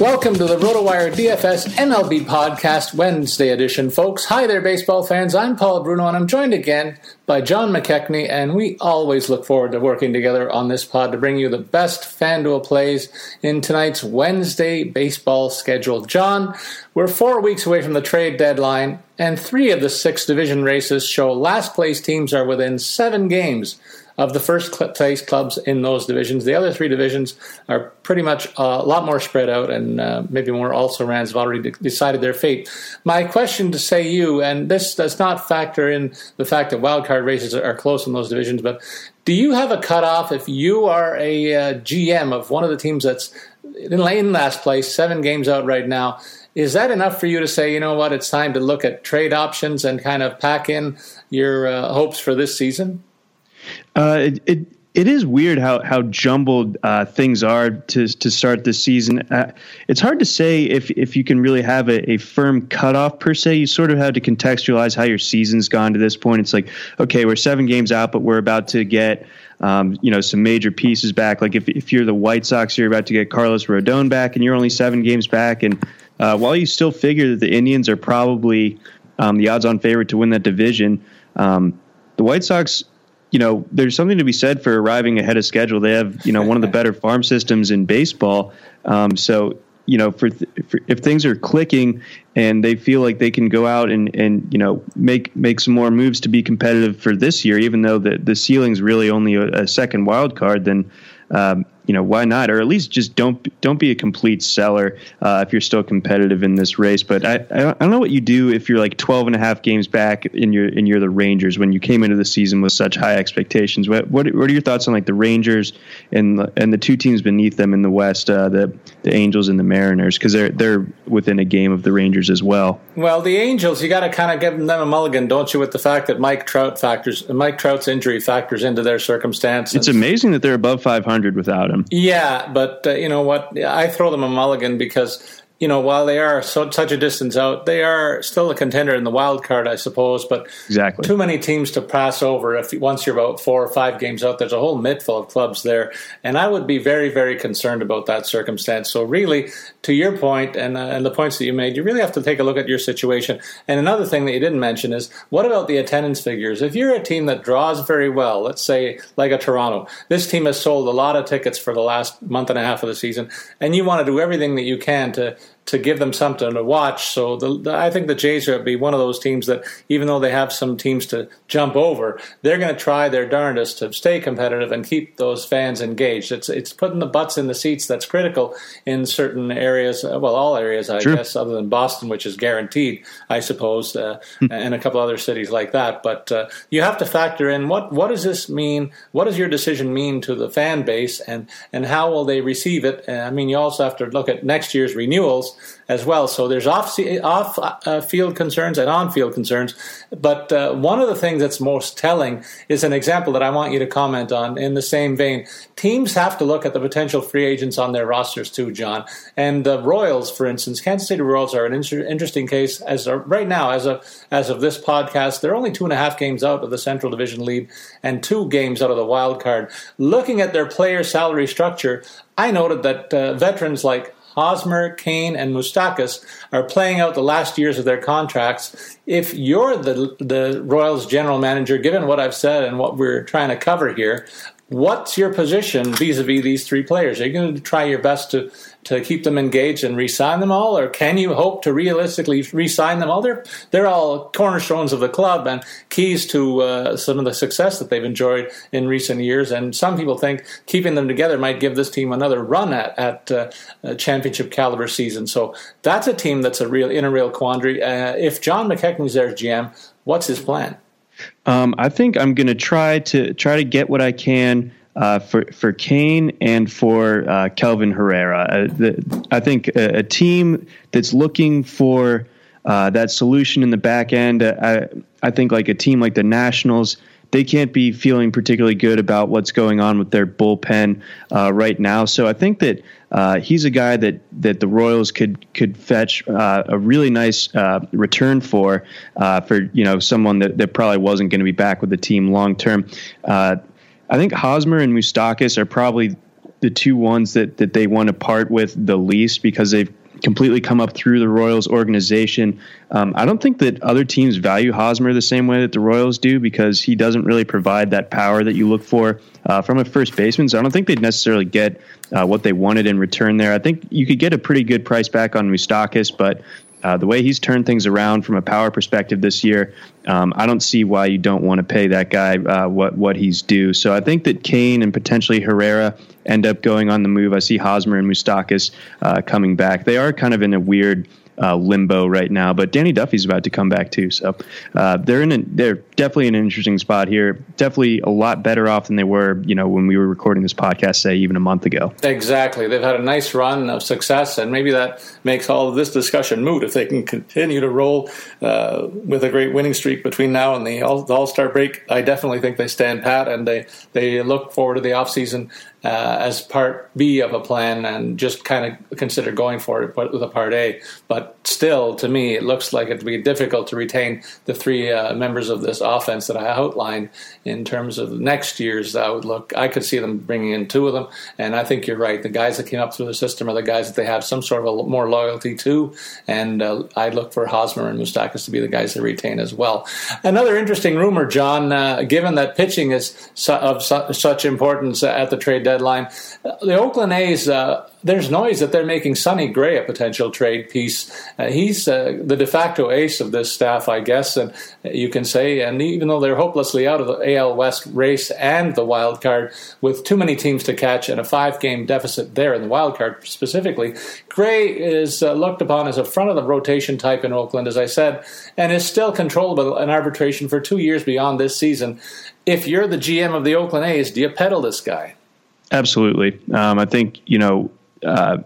Welcome to the RotoWire DFS MLB Podcast Wednesday edition, folks. Hi there, baseball fans. I'm Paul Bruno, and I'm joined again by John McKechnie, and we always look forward to working together on this pod to bring you the best FanDuel plays in tonight's Wednesday baseball schedule. John, we're four weeks away from the trade deadline, and three of the six division races show last place teams are within seven games of the first place clubs in those divisions. The other three divisions are pretty much uh, a lot more spread out, and uh, maybe more also rans have already de- decided their fate. My question to say you, and this does not factor in the fact that wildcard races are close in those divisions, but do you have a cutoff if you are a uh, GM of one of the teams that's in last place, seven games out right now? Is that enough for you to say, you know what, it's time to look at trade options and kind of pack in your uh, hopes for this season? Uh, it, it it is weird how how jumbled uh, things are to to start the season. Uh, it's hard to say if if you can really have a, a, firm cutoff per se. You sort of have to contextualize how your season's gone to this point. It's like okay, we're seven games out, but we're about to get. Um, you know some major pieces back. Like if if you're the White Sox, you're about to get Carlos Rodon back, and you're only seven games back. And uh, while you still figure that the Indians are probably um, the odds-on favorite to win that division, um, the White Sox you know, there's something to be said for arriving ahead of schedule. They have, you know, one of the better farm systems in baseball. Um, so, you know, for, th- for, if things are clicking and they feel like they can go out and, and you know make make some more moves to be competitive for this year, even though the the ceiling's really only a, a second wild card, then um, you know why not? Or at least just don't don't be a complete seller uh, if you're still competitive in this race. But I, I don't know what you do if you're like 12 and a half games back in your in you're the Rangers when you came into the season with such high expectations. What what, what are your thoughts on like the Rangers and the, and the two teams beneath them in the West uh, the the Angels and the Mariners? Because they're they're within a game of the Rangers as well. Well the Angels you got to kind of give them a mulligan don't you with the fact that Mike Trout factors Mike Trout's injury factors into their circumstance it's amazing that they're above 500 without him yeah, but uh, you know what? I throw them a mulligan because you know, while they are so, such a distance out, they are still a contender in the wild card, I suppose. But exactly too many teams to pass over. If once you're about four or five games out, there's a whole mitt full of clubs there, and I would be very, very concerned about that circumstance. So, really, to your point and uh, and the points that you made, you really have to take a look at your situation. And another thing that you didn't mention is what about the attendance figures? If you're a team that draws very well, let's say like a Toronto, this team has sold a lot of tickets for the last month and a half of the season, and you want to do everything that you can to to give them something to watch. So the, the, I think the Jays are going to be one of those teams that, even though they have some teams to jump over, they're going to try their darndest to stay competitive and keep those fans engaged. It's it's putting the butts in the seats that's critical in certain areas. Well, all areas, I guess, other than Boston, which is guaranteed, I suppose, uh, hmm. and a couple other cities like that. But uh, you have to factor in what what does this mean? What does your decision mean to the fan base, and and how will they receive it? I mean, you also have to look at next year's renewals as well. So there's off off uh, field concerns and on field concerns. But uh, one of the things that's most telling is an example that I want you to comment on. In the same vein, teams have to look at the potential free agents on their rosters too, John. And the Royals, for instance, Kansas City Royals are an inter- interesting case. As of, right now, as of as of this podcast, they're only two and a half games out of the Central Division lead and two games out of the wild card. Looking at their player salary structure, I noted that uh, veterans like Hosmer, Cain, and Moustakas are playing out the last years of their contracts. If you're the the Royals general manager, given what I've said and what we're trying to cover here, what's your position vis-a-vis these three players? Are you going to try your best to to keep them engaged and re-sign them all, or can you hope to realistically re-sign them all? They're they're all cornerstones of the club and keys to uh, some of the success that they've enjoyed in recent years. And some people think keeping them together might give this team another run at at uh, championship caliber season. So that's a team that's a real in a real quandary. Uh, if John McKechnie's their GM, what's his plan? Um, I think I'm going to try to try to get what I can uh, for for Cain and for uh, Kelvin Herrera. Uh, the, I think a, a, team that's looking for uh, that solution in the back end. Uh, I, I think like a team like the Nationals they can't be feeling particularly good about what's going on with their bullpen uh, right now. So I think that he's a guy that that the Royals could could fetch a really nice return for for you know someone that, that probably wasn't going to be back with the team long term. I think Hosmer and Moustakas are probably the two ones that that they want to part with the least because they've completely come up through the Royals organization. Um, I don't think that other teams value Hosmer the same way that the Royals do because he doesn't really provide that power that you look for uh, from a first baseman. So I don't think they'd necessarily get uh, what they wanted in return there. I think you could get a pretty good price back on Moustakas, but uh, the way he's turned things around from a power perspective this year, um, I don't see why you don't want to pay that guy uh, what what he's due. So I think that Cain and potentially Herrera end up going on the move. I see Hosmer and Moustakas uh, coming back. They are kind of in a weird uh, limbo right now. But Danny Duffy's about to come back too, so uh, they're in. A, they're definitely in an interesting spot here. Definitely a lot better off than they were, you know, when we were recording this podcast, say even a month ago. Exactly, they've had a nice run of success, and maybe that makes all of this discussion moot if they can continue to roll uh, with a great winning streak between now and the All Star break. I definitely think they stand pat, and they they look forward to the offseason uh, as part B of a plan and just kind of consider going for it with a part A. But still, to me, it looks like it'd be difficult to retain the three uh, members of this offense that I outlined in terms of next year's outlook. I could see them bringing in two of them, and I think you're right. The guys that came up through the system are the guys that they have some sort of a more loyalty to, and uh, I look for Hosmer and Moustakas to be the guys they retain as well. Another interesting rumor, John, uh, given that pitching is su- of su- such importance at the trade deadline. The Oakland A's uh, there's noise that they're making Sonny Gray a potential trade piece. Uh, he's uh, the de facto ace of this staff, I guess, and you can say. And even though they're hopelessly out of the AL West race and the wild card, with too many teams to catch and a five-game deficit there in the wild card specifically, Gray is uh, looked upon as a front of the rotation type in Oakland, as I said, and is still controllable in arbitration for two years beyond this season. If you're the GM of the Oakland A's, do you peddle this guy? Absolutely. Um, I think you know uh,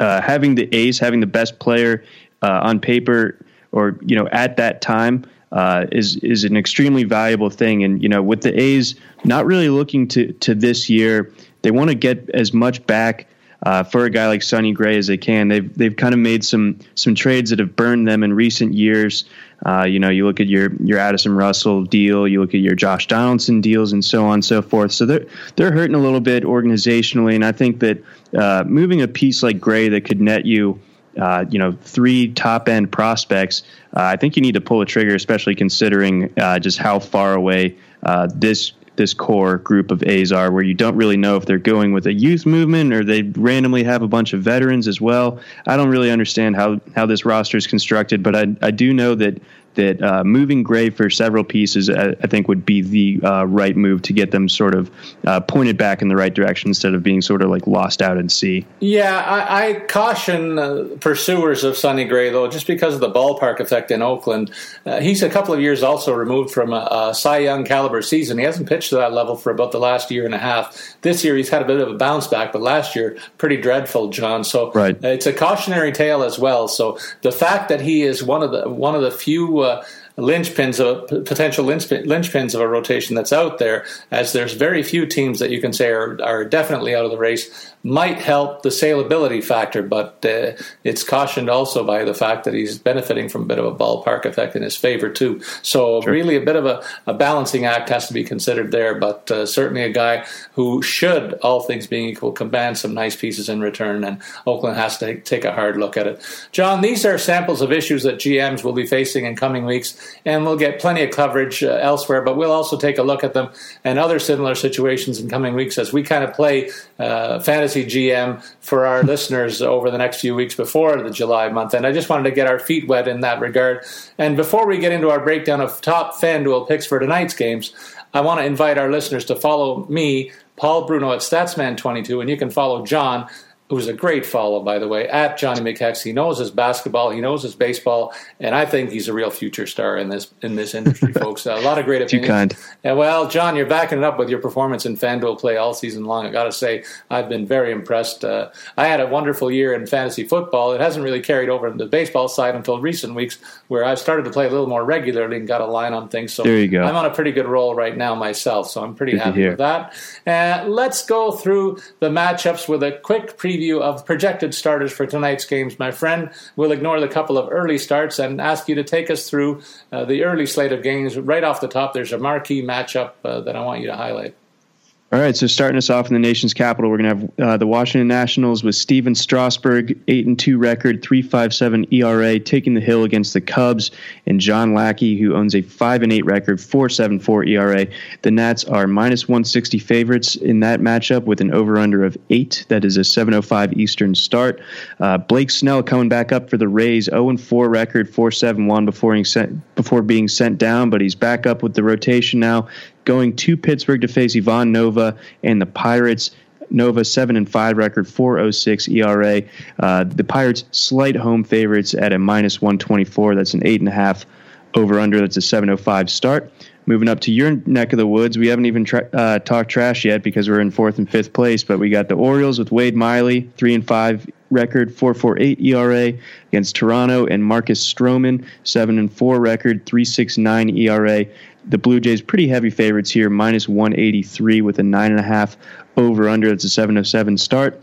uh, having the ace, having the best player uh, on paper, or you know at that time. Uh, is is an extremely valuable thing. And you know, with the A's not really looking to to this year, they want to get as much back uh, for a guy like Sonny Gray as they can. They've they've kind of made some some trades that have burned them in recent years. Uh, you know, you look at your your Addison Russell deal, you look at your Josh Donaldson deals, and so on and so forth. So they're they're hurting a little bit organizationally, and I think that uh, moving a piece like Gray that could net you. Uh, you know, three top end prospects. Uh, I think you need to pull a trigger, especially considering uh, just how far away uh, this this core group of A's are, where you don't really know if they're going with a youth movement or they randomly have a bunch of veterans as well. I don't really understand how how this roster is constructed, but I I do know that that uh, moving Gray for several pieces, I, I think, would be the uh, right move to get them sort of uh, pointed back in the right direction instead of being sort of like lost out at sea. Yeah, I, I caution uh, pursuers of Sonny Gray, though, just because of the ballpark effect in Oakland. Uh, he's a couple of years also removed from a, a Cy Young caliber season. He hasn't pitched to that level for about the last year and a half. This year, he's had a bit of a bounce back, but last year, pretty dreadful, John. So right. it's a cautionary tale as well. So the fact that he is one of the one of the few uh, linchpins of potential linchpins of a rotation that's out there, as there's very few teams that you can say are, are definitely out of the race might help the saleability factor, but uh, it's cautioned also by the fact that he's benefiting from a bit of a ballpark effect in his favor too. So sure. really, a bit of a, a, balancing act has to be considered there. But uh, certainly, a guy who should, all things being equal, command some nice pieces in return, and Oakland has to take a hard look at it. John, these are samples of issues that GMs will be facing in coming weeks, and we'll get plenty of coverage uh, elsewhere. But we'll also take a look at them and other similar situations in coming weeks as we kind of play uh, fantasy fantasy GM for our listeners over the next few weeks before the July month. And I just wanted to get our feet wet in that regard. And before we get into our breakdown of top FanDuel picks for tonight's games, I want to invite our listeners to follow me, Paul Bruno at Statsman22, and you can follow John who's a great follow, by the way, at Johnny McHex. He knows his basketball, he knows his baseball, and I think he's a real future star in this in this industry, folks. A lot of great opinions. Too kind. And well, John, you're backing it up with your performance in FanDuel play all season long. I got to say, I've been very impressed. Uh, I had a wonderful year in fantasy football. It hasn't really carried over to the baseball side until recent weeks, where I've started to play a little more regularly and got a line on things. So there you go. I'm on a pretty good roll right now myself, so I'm pretty good happy with that. Uh, let's go through the matchups with a quick preview of projected projected starters for tonight's games, my friend. We'll ignore the couple of early starts and ask you to take us through uh, the early slate of games. Right off the top, there's a marquee matchup uh, that I want you to highlight. All right, so starting us off in the nation's capital, we're going to have uh, the Washington Nationals with Stephen Strasburg, eight and two record, three five seven ERA, taking the hill against the Cubs, and John Lackey, who owns a five and eight record, four seven four ERA. The Nats are minus one sixty favorites in that matchup with an over under of eight. That is a seven oh five Eastern start. Uh, Blake Snell coming back up for the Rays, zero and four record, four seven one before being sent before being sent down, but he's back up with the rotation now going to Pittsburgh to face Ivan Nova and the Pirates. Nova seven and five record, four oh six ERA. Uh, the Pirates slight home favorites at a minus one twenty four. That's an eight and a half over under. That's a seven oh five start. Moving up to your neck of the woods, we haven't even tra- uh, talked trash yet because we're in fourth and fifth place. But we got the Orioles with Wade Miley, three and five record, four four eight ERA against Toronto, and Marcus Stroman, seven and four record, three six nine ERA the Blue Jays pretty heavy favorites here, minus 183 with a nine and a half over under. That's a 707 start.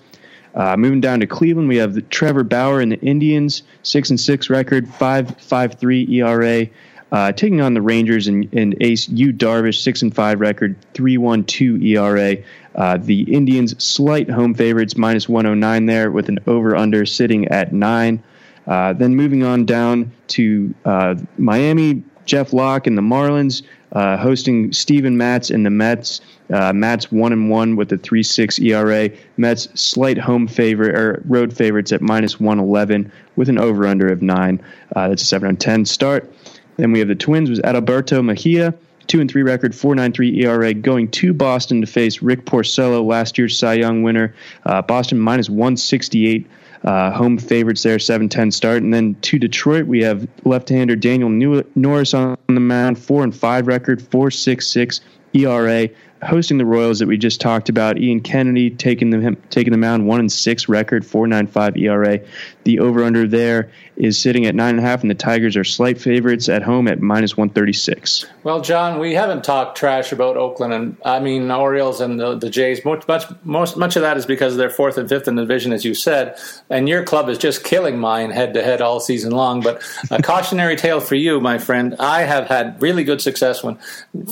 Uh, moving down to Cleveland, we have the Trevor Bauer and the Indians, six and six record, five five three ERA. Uh, taking on the Rangers and, and Ace Yu Darvish, six and five record, three one two ERA. Uh, the Indians slight home favorites, 109 there, with an over under sitting at nine. Uh, then moving on down to uh, Miami, Jeff Locke and the Marlins uh, hosting Steven Matz and the Mets. Uh, one and one with a three six ERA. Mets slight home favorite or road favorites at minus one eleven with an over under of nine. Uh, that's a seven on ten start. Then we have the Twins with Adalberto Mejia. Two and three record, 4.93 ERA, going to Boston to face Rick Porcello, last year's Cy Young winner. Uh, Boston minus 168 uh, home favorites there, 7 10 start. And then to Detroit, we have left hander Daniel Norris on the mound, 4 and 5 record, 4.66 ERA hosting the Royals that we just talked about. Ian Kennedy taking the taking the mound, one and six record, four nine five ERA. The over under there is sitting at nine and a half, and the Tigers are slight favorites at home at minus one thirty six. Well, John, we haven't talked trash about Oakland and I mean Orioles and the, the Jays. Much much most much of that is because they're fourth and fifth in the division, as you said, and your club is just killing mine head to head all season long. But a cautionary tale for you, my friend. I have had really good success when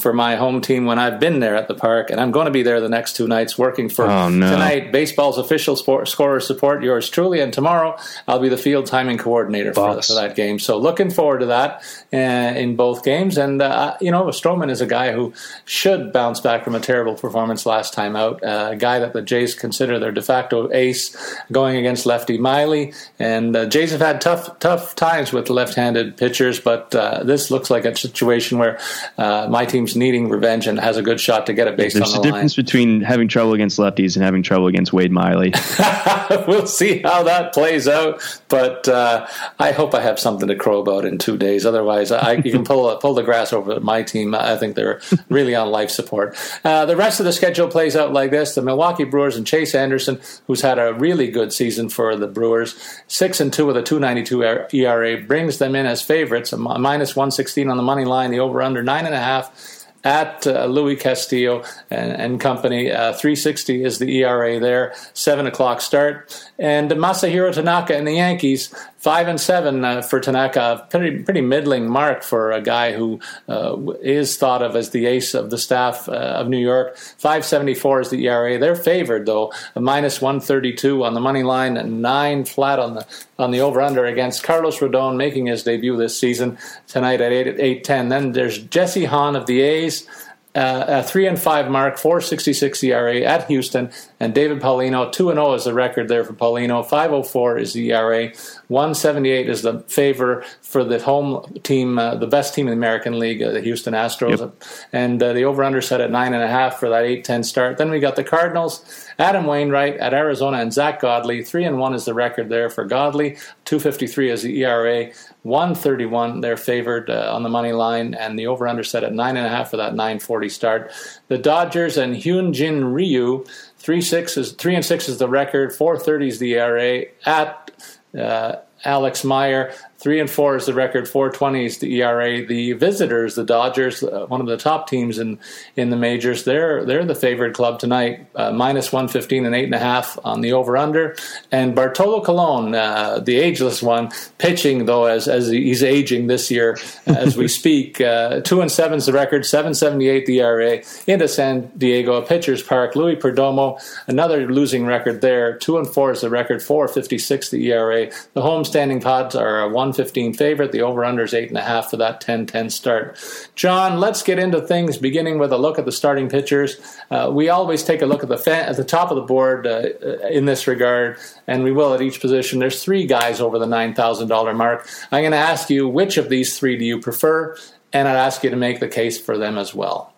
for my home team when I've been there at the Park, and I'm going to be there the next two nights working for oh, no. tonight baseball's official sport, scorer support. Yours truly, and tomorrow I'll be the field timing coordinator for, for, that game. So looking forward to that uh, in both games. And uh, you know, Stroman is a guy who should bounce back from a terrible performance last time out. Uh, a guy that the Jays consider their de facto ace, going against lefty Miley. And uh, Jays have had tough tough times with left-handed pitchers, but uh, this looks like a situation where uh, my team's needing revenge and has a good shot to get it based There's on the line. There's a difference between having trouble against lefties and having trouble against Wade Miley. we'll see how that plays out, but uh, I hope I have something to crow about in two days. Otherwise, I, you can pull pull the grass over my team. I think they're really on life support. Uh, the rest of the schedule plays out like this: the Milwaukee Brewers and Chase Anderson, who's had a really good season for the Brewers, six and two with a two ninety two ERA, brings them in as favorites, a minus one sixteen on the money line. The over under nine and a half at uh, Luis Castillo and, and company. Uh, 360 is the ERA there. Seven o'clock start. And Masahiro Tanaka and the Yankees five and seven uh, for Tanaka, pretty pretty middling mark for a guy who uh, is thought of as the ace of the staff uh, of New York. Five seventy four is the ERA. They're favored though, minus one thirty two on the money line, and nine flat on the on the over under against Carlos Rodon making his debut this season tonight at eight eight ten. Then there's Jesse Hahn of the A's uh, a three and five mark, 466 ERA at Houston, and David Paulino, 2 and 0 is the record there for Paulino, 504 is the ERA, 178 is the favor for the home team, uh, the best team in the American League, uh, the Houston Astros, yep. and uh, the over under set at 9.5 for that 8 10 start. Then we got the Cardinals, Adam Wainwright at Arizona, and Zack Godley, 3 and 1 is the record there for Godley, 253 is the ERA, 131 they're favored uh, on the money line, and the over under set at 9.5 for that 940 start. The Dodgers and Hyunjin Ryu, three six is three and six is the record. Four thirty is the ERA at uh, Alex Meyer. Three and four is the record. Four twenty is the ERA. The visitors, the Dodgers, uh, one of the top teams in in the majors. They're they're the favored club tonight. Uh, minus one fifteen and eight and a half on the over under. And Bartolo Colon, uh, the ageless one, pitching though as as he's aging this year as we speak. Uh, two and seven is the record. Seven seventy eight the ERA into San Diego, a pitcher's park. Luis Perdomo, another losing record there. Two and four is the record. Four fifty six the ERA. The home standing pods are one 115 favorite. The over under is 8.5 for that 10 10 start. John, let's get into things beginning with a look at the starting pitchers. Uh, we always take a look at the, at the top of the board uh, in this regard, and we will at each position. There's three guys over the $9,000 mark. I'm going to ask you which of these three do you prefer, and I'd ask you to make the case for them as well.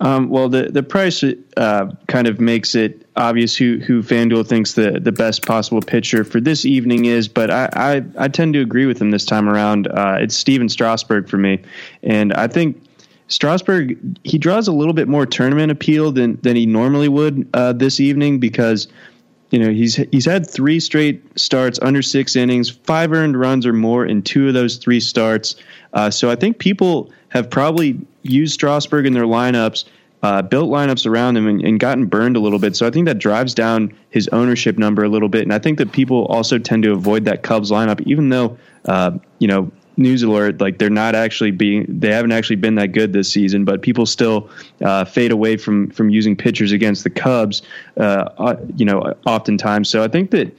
Um, well, the the price uh, kind of makes it obvious who who FanDuel thinks the the best possible pitcher for this evening is, but I I, I tend to agree with him this time around. Uh, it's Stephen Strasburg for me, and I think. Strasburg, he draws a little bit more tournament appeal than, than he normally would uh, this evening because you know he's he's had three straight starts under six innings, five earned runs or more in two of those three starts. Uh, so I think people have probably used Strasburg in their lineups, uh, built lineups around him, and, and, gotten burned a little bit. So I think that drives down his ownership number a little bit. And I think that people also tend to avoid that Cubs lineup, even though uh, you know news alert like they're not actually being they haven't actually been that good this season but people still uh, fade away from from using pitchers against the cubs uh, uh you know oftentimes so i think that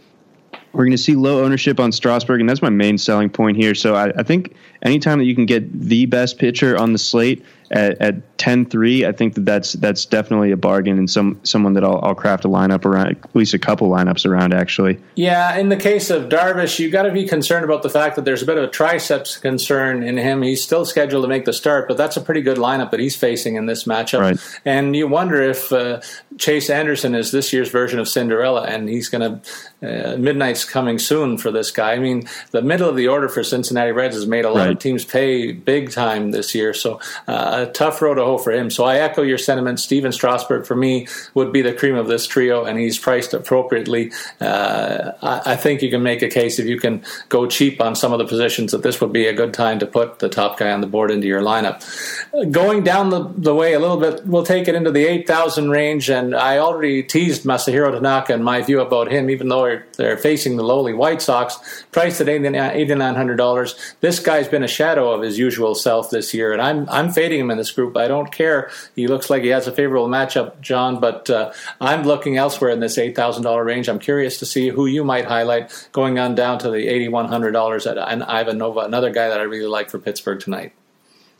we're going to see low ownership on Strasburg, and that's my main selling point here. So I, I think anytime that you can get the best pitcher on the slate at, at 10-3, I think that that's that's definitely a bargain and some someone that I'll, I'll craft a lineup around, at least a couple lineups around actually. Yeah, in the case of Darvish, you got to be concerned about the fact that there's a bit of a triceps concern in him. He's still scheduled to make the start, but that's a pretty good lineup that he's facing in this matchup. Right. And you wonder if uh, Chase Anderson is this year's version of Cinderella, and he's going to uh, midnight's coming soon for this guy. I mean, the middle of the order for Cincinnati Reds has made a lot right. of teams pay big time this year, so uh, a tough road to for him. So I echo your sentiment. Stephen Strasburg, for me, would be the cream of this trio, and he's priced appropriately. Uh, I, I, think you can make a case if you can go cheap on some of the positions that this would be a good time to put the top guy on the board into your lineup. Going down the, the way a little bit, we'll take it into the 8,000 range, and I already teased Masahiro Tanaka and my view about him, even though they're, they're facing the lowly White Sox, priced at $8,900. This guy's been a shadow of his usual self this year, and I'm I'm fading him in this group. I don't don't care. He looks like he has a favorable matchup, John, but uh, I'm looking elsewhere in this $8,000 range. I'm curious to see who you might highlight going on down to the $8,100 at an Ivan Nova, another guy that I really like for Pittsburgh tonight.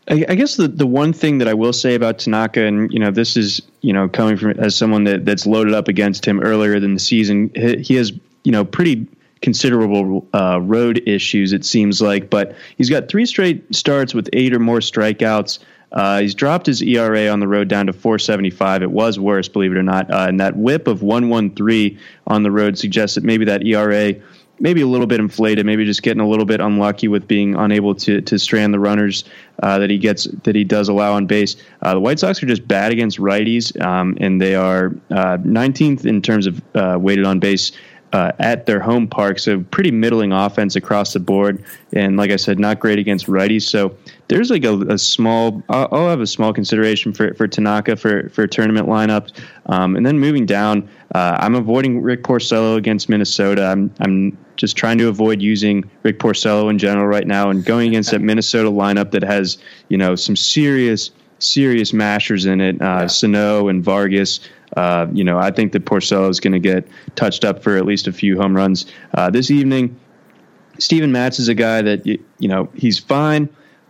I, guess the, the one thing that I will say about Tanaka, and you know, this is you know coming from as someone that, that's loaded up against him earlier than the season, he, he has you know pretty considerable uh, road issues, it seems like. But he's got three straight starts with eight or more strikeouts. Uh, he's dropped his ERA on the road down to 475. It was worse, believe it or not. Uh, and that whip of 113 on the road suggests that maybe that ERA maybe a little bit inflated, maybe just getting a little bit unlucky with being unable to to strand the runners uh, that he gets that he does allow on base. Uh, the White Sox are just bad against righties, um, and they are 19th uh, in terms of uh, weighted on base uh, at their home park. So pretty middling offense across the board, and like I said, not great against righties. So there's like a, a small. I'll, I'll, have a small consideration for for Tanaka for for tournament lineups, um, and then moving down, uh, I'm avoiding Rick Porcello against Minnesota. I'm I'm just trying to avoid using Rick Porcello in general right now, and going against that Minnesota lineup that has you know some serious serious mashers in it, uh, yeah. Sano and Vargas. Uh, you know, I think that Porcello is going to get touched up for at least a few home runs uh, this evening. Steven Matz is a guy that you, you know he's fine.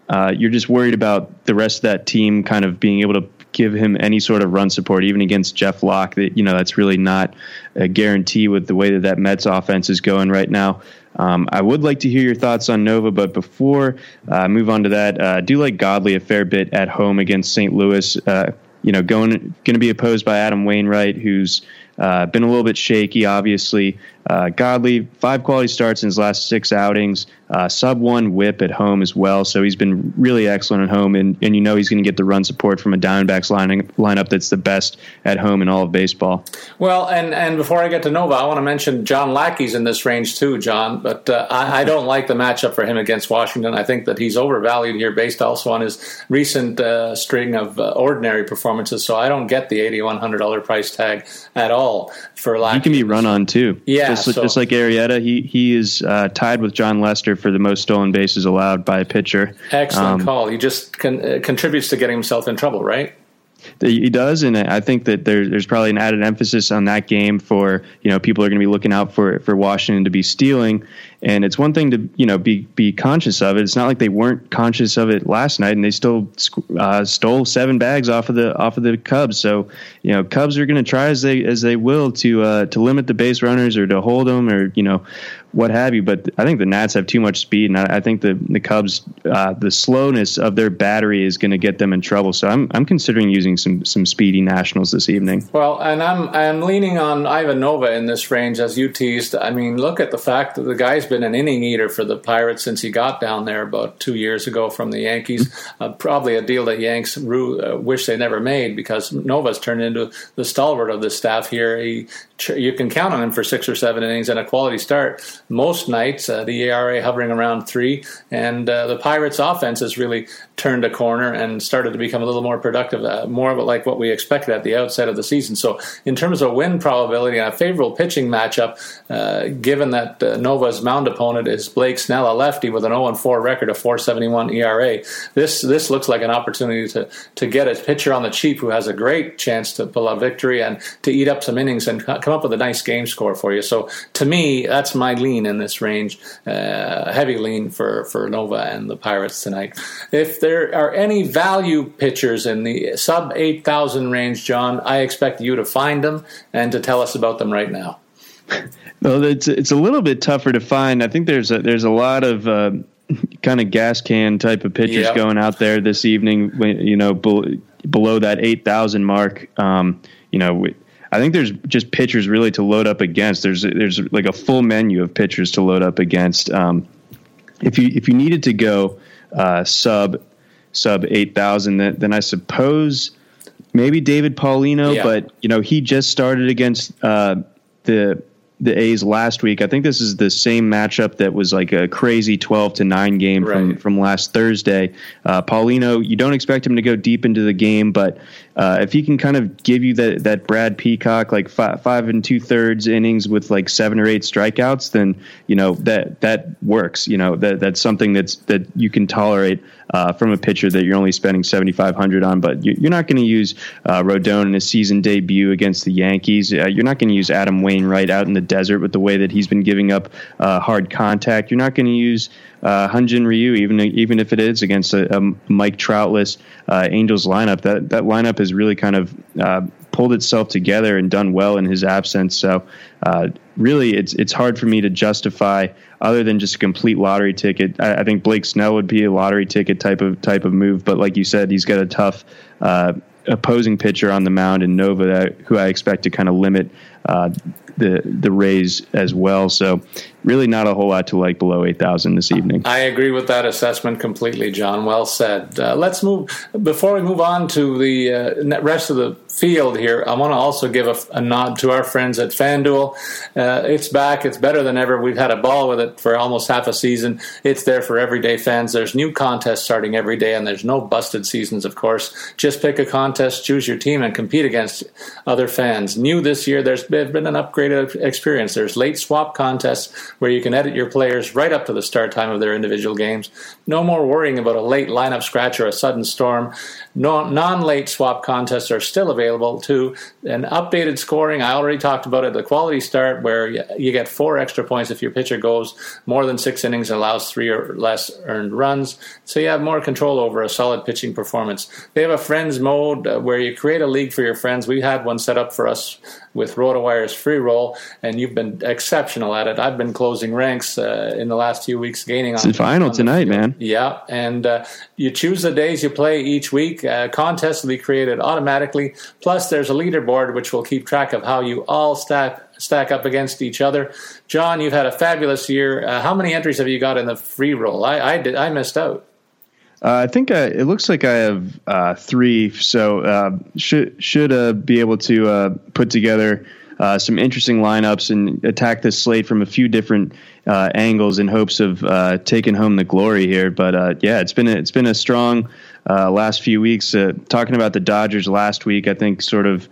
Uh, you're just worried about the rest of that team kind of being able to give him any sort of run support, even against Jeff Locke. That you know that's really not a guarantee with the way that that Mets offense is going right now. Um, I would like to hear your thoughts on Nova, but before I uh, move on to that, uh, I do like Godley a fair bit at home against St. Louis. Uh, you know, going going to be opposed by Adam Wainwright, who's uh, been a little bit shaky, obviously. Uh, Godley, five quality starts in his last six outings, uh, sub one whip at home as well. So he's been really excellent at home, and, and you know he's going to get the run support from a Diamondbacks lining, lineup that's the best at home in all of baseball. Well, and, and before I get to Nova, I want to mention John Lackey's in this range too, John, but uh, I, I, don't like the matchup for him against Washington. I think that he's overvalued here based also on his recent uh, string of uh, ordinary performances, so I don't get the $8,100 price tag at all for Lackey. He can be run on too. Yeah just, so, just like Arrieta, he he is uh, tied with Jon Lester for the most stolen bases allowed by a pitcher. Excellent um, call. He just con- uh, contributes to getting himself in trouble, right? He does, and I think that there, there's probably an added emphasis on that game for you know people are going to be looking out for for Washington to be stealing, and it's one thing to you know be be conscious of it. It's not like they weren't conscious of it last night, and they still uh, stole seven bags off of the off of the Cubs. So you know Cubs are going to try as they as they will to uh, to limit the base runners or to hold them or you know what have you. But I think the Nats have too much speed, and I, I think the the Cubs uh, the slowness of their battery is going to get them in trouble. So I'm I'm considering using some some speedy Nationals this evening. Well, and I'm I'm leaning on Ivan Nova in this range as you teased. I mean, look at the fact that the guy's been an inning eater for the Pirates since he got down there about two years ago from the Yankees. Uh, probably a deal that Yanks uh, wish they never made because Nova's turned into the stalwart of the staff here. He you can count on him for six or seven innings and a quality start most nights. Uh, the ERA hovering around three, and uh, the Pirates' offense has really turned a corner and started to become a little more productive, uh, more like what we expected at the outset of the season. So, in terms of win probability and a favorable pitching matchup, uh, given that uh, Nova's mound opponent is Blake Snell, a lefty with an 0-4 record of 4.71 ERA, this this looks like an opportunity to to get a pitcher on the cheap who has a great chance to pull a victory and to eat up some innings and come up with a nice game score for you. So to me, that's my lean in this range, uh, heavy lean for, for Nova and the Pirates tonight. If there are any value pitchers in the sub 8,000 range, John, I expect you to find them and to tell us about them right now. Well, it's it's a little bit tougher to find. I think there's a, there's a lot of uh, kind of gas can type of pitchers yep. going out there this evening. You know, below that eight thousand mark. Um, you know, I think there's just pitchers really to load up against. There's there's like a full menu of pitchers to load up against. Um, if you if you needed to go uh, sub sub eight thousand, then, then I suppose maybe David Paulino. Yeah. But you know he just started against uh, the the A's last week. I think this is the same matchup that was like a crazy 12 to 9 game right. from, from last Thursday. Uh, Paulino, you don't expect him to go deep into the game, but uh, if he can kind of give you that, that Brad Peacock, like five, five and two thirds innings with like seven or eight strikeouts, then, you know, that, that works. You know, that, that's something that's, that you can tolerate uh, from a pitcher that you're only spending 7,500 on, but you're not going to use uh, Rodon in his season debut against the Yankees. Uh, you're not going to use Adam Wainwright out in the desert with the way that he's been giving up uh, hard contact. You're not going to use uh, Hyun-Jin Ryu, even even if it is against a, a Mike Troutless uh, Angels lineup. That that lineup has really kind of uh, pulled itself together and done well in his absence. So uh, really, it's it's hard for me to justify other than just a complete lottery ticket. I, I, think Blake Snell would be a lottery ticket type of type of move, but like you said, he's got a tough. Uh, opposing pitcher on the mound in Nova, that, who I expect to kind of limit uh, the the Rays as well. So really not a whole lot to like below 8,000 this evening. I agree with that assessment completely, John. Well said. Uh, let's move, before we move on to the uh, rest of the field here, I want to also give a, a nod to our friends at FanDuel. Uh, it's back. It's better than ever. We've had a ball with it for almost half a season. It's there for everyday fans. There's new contests starting every day, and there's no busted seasons, of course. Just pick a contest, choose your team, and compete against other fans. New this year, there's been an upgraded experience. There's late swap contests where you can edit your players right up to the start time of their individual games. No more worrying about a late lineup scratch or a sudden storm. No, non-late swap contests are still available too. And updated scoring, I already talked about it. The quality start, where you get four extra points if your pitcher goes more than six innings and allows three or less earned runs. So you have more control over a solid pitching performance. They have a friends mode uh, where you create a league for your friends. We had one set up for us with RotoWire's free roll, and you've been exceptional at it. I've been closing ranks uh, in the last few weeks, gaining on. It's final on tonight, man. Yeah, and uh, you choose the days you play each week. Uh, contests will be created automatically. Plus, there's a leaderboard which will keep track of how you all stack stack up against each other. John, you've had a fabulous year. Uh, how many entries have you got in the free roll? I, I did. I missed out. Uh, I think I, it looks like I have uh, three, so uh, should should uh, be able to uh, put together uh, some interesting lineups and attack this slate from a few different uh, angles in hopes of uh, taking home the glory here. But uh, yeah, it's been a, it's been a strong last few weeks. talking about the Dodgers last week, I think sort of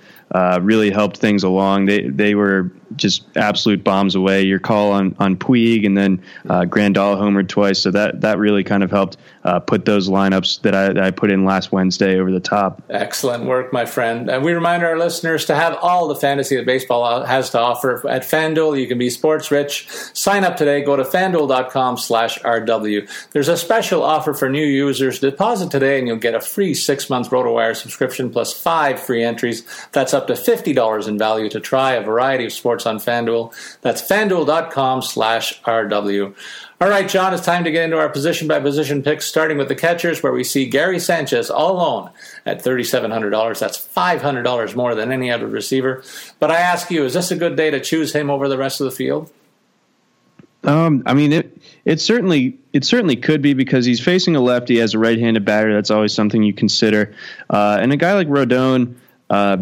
really helped things along. They they were just absolute bombs away. Your call on on Puig and then uh, Grandal homered twice, so that that really kind of helped uh, put those lineups that I, that I, put in last Wednesday over the top. Excellent work, my friend. And we remind our listeners to have all the fantasy that baseball has to offer at FanDuel. You can be sports rich. Sign up today. Go to FanDuel.com/rw. There's a special offer for new users. Deposit today, and you'll get a free six month RotoWire subscription plus five free entries. That's up to fifty dollars in value to try a variety of sports on FanDuel. That's fanduel.com slash RW. All right, John, it's time to get into our position by position picks, starting with the catchers, where we see Gary Sanchez all alone at $3,700. That's $500 more than any other receiver. But I ask you, is this a good day to choose him over the rest of the field? Um, I mean, it it certainly it certainly could be because he's facing a lefty as a right-handed batter. That's always something you consider. Uh, and a guy like Rodon, uh,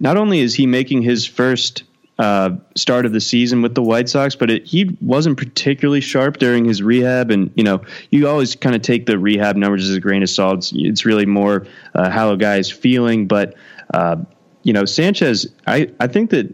not only is he making his first uh, start of the season with the White Sox, but it, he wasn't particularly sharp during his rehab. And you know, you always kind of take the rehab numbers as a grain of salt. It's, it's really more uh, how a guy is feeling. But uh, you know, Sanchez, I I think that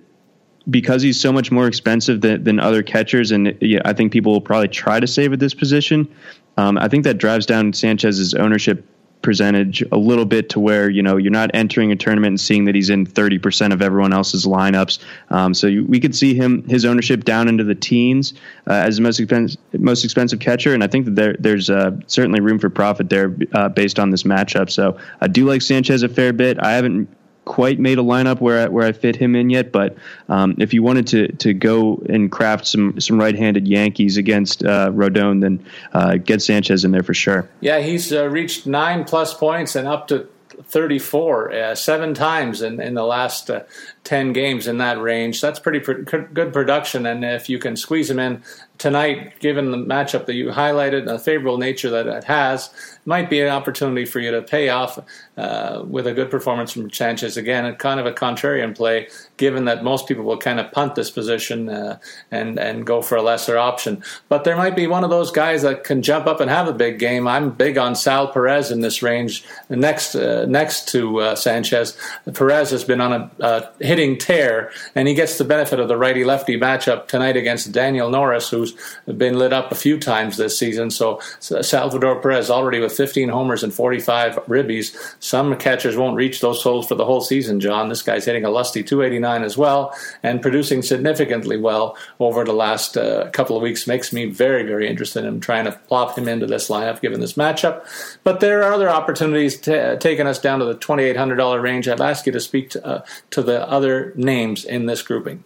because he's so much more expensive than, than other catchers, and yeah, I think people will probably try to save at this position. Um, I think that drives down Sanchez's ownership percentage a little bit to where you know you're not entering a tournament and seeing that he's in 30% of everyone else's lineups. Um, so you, we could see him his ownership down into the teens uh, as the most expensive most expensive catcher, and I think that there there's uh, certainly room for profit there uh, based on this matchup. So I do like Sanchez a fair bit. I haven't quite made a lineup where I, where I fit him in yet. But um, if you wanted to to go and craft some some right-handed Yankees against uh, Rodon, then uh, get Sanchez in there for sure. Yeah, he's uh, reached nine plus points and up to 34 uh, seven times in, in the last uh, 10 games in that range. That's pretty pr- good production. And if you can squeeze him in tonight, given the matchup that you highlighted and the favorable nature that it has, might be an opportunity for you to pay off uh, with a good performance from Sanchez. Again, kind of a contrarian play, given that most people will kind of punt this position uh, and and go for a lesser option. But there might be one of those guys that can jump up and have a big game. I'm big on Sal Perez in this range. Next uh, next to uh, Sanchez, Perez has been on a uh, hitting tear, and he gets the benefit of the righty lefty matchup tonight against Daniel Norris, who's been lit up a few times this season. So Salvador Perez already with 15 homers and 45 ribbies. Some catchers won't reach those totals for the whole season, John. This guy's hitting a lusty 289 as well and producing significantly well over the last uh, couple of weeks. Makes me very, very interested in trying to plop him into this lineup given this matchup. But there are other opportunities t- taking us down to the $2,800 range. I'd ask you to speak to, uh, to the other names in this grouping.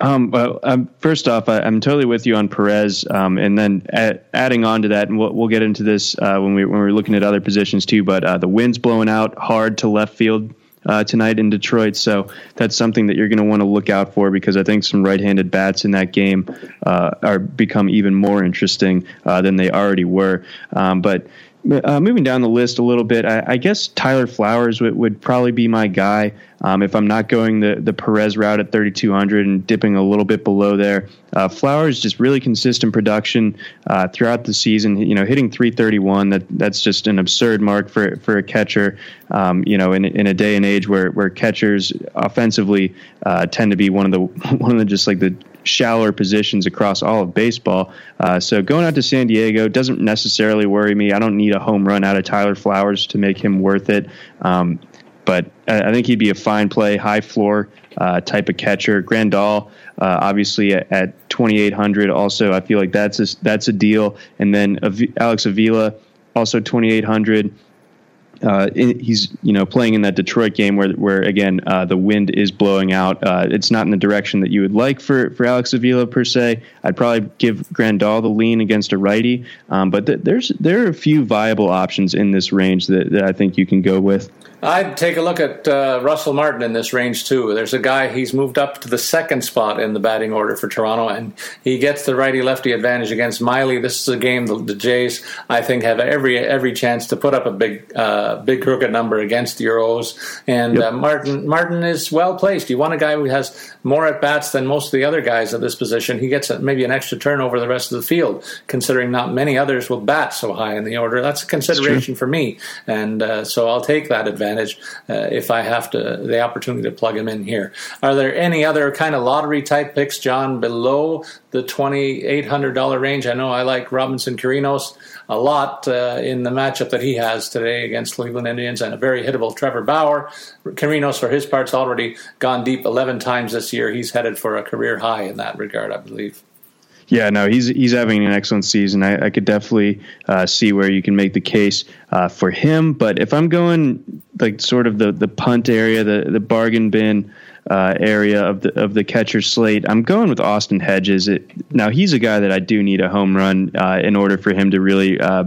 Um, well, um, first off, I, am totally with you on Perez, um, and then adding on to that, and we'll, we'll get into this uh, when we when we're looking at other positions too. But uh, the wind's blowing out hard to left field uh, tonight in Detroit, so that's something that you're going to want to look out for because I think some right-handed bats in that game uh, are become even more interesting uh, than they already were. Um, but uh, moving down the list a little bit, I, I guess Tyler Flowers would, would probably be my guy. Um, if I'm not going the, the Perez route at 3,200 and dipping a little bit below there, uh, Flowers just really consistent production uh, throughout the season. You know, hitting 331 that that's just an absurd mark for for a catcher. Um, you know, in in a day and age where where catchers offensively uh, tend to be one of the one of the just like the shallower positions across all of baseball. Uh, so going out to San Diego doesn't necessarily worry me. I don't need a home run out of Tyler Flowers to make him worth it. Um, but I think he'd be a fine play, high floor uh, type of catcher. Grandal, uh, obviously at, at 2,800. Also, I feel like that's a, that's a deal. And then Alex Avila, also 2,800 uh, he's you know playing in that Detroit game where where again uh, the wind is blowing out. Uh, it's not in the direction that you would like for for Alex Avila per se. I'd probably give Grandal the lean against a righty, um, but th- there's there are a few viable options in this range that, that I think you can go with. I'd take a look at uh, Russell Martin in this range too. There's a guy he's moved up to the second spot in the batting order for Toronto, and he gets the righty lefty advantage against Miley. This is a game the, the Jays I think have every every chance to put up a big uh, big crooked number against the Euros. And yep. uh, Martin Martin is well placed. You want a guy who has more at bats than most of the other guys at this position. He gets maybe an extra turn over the rest of the field, considering not many others will bat so high in the order. That's a consideration for me, and uh, so I'll take that advantage advantage uh, if I have to the opportunity to plug him in here. Are there any other kind of lottery type picks, John, below the twenty eight hundred dollar range? I know I like Robinson Chirinos a lot uh, in the matchup that he has today against Cleveland Indians and a very hittable Trevor Bauer. Carinos, for his part's already gone deep 11 times this year. He's headed for a career high in that regard, I believe. Yeah, no, he's he's having an excellent season. I, I could definitely uh, see where you can make the case uh, for him. But if I'm going like sort of the, the punt area, the the bargain bin uh, area of the of the catcher slate, I'm going with Austin Hedges. It, now he's a guy that I do need a home run uh, in order for him to really uh,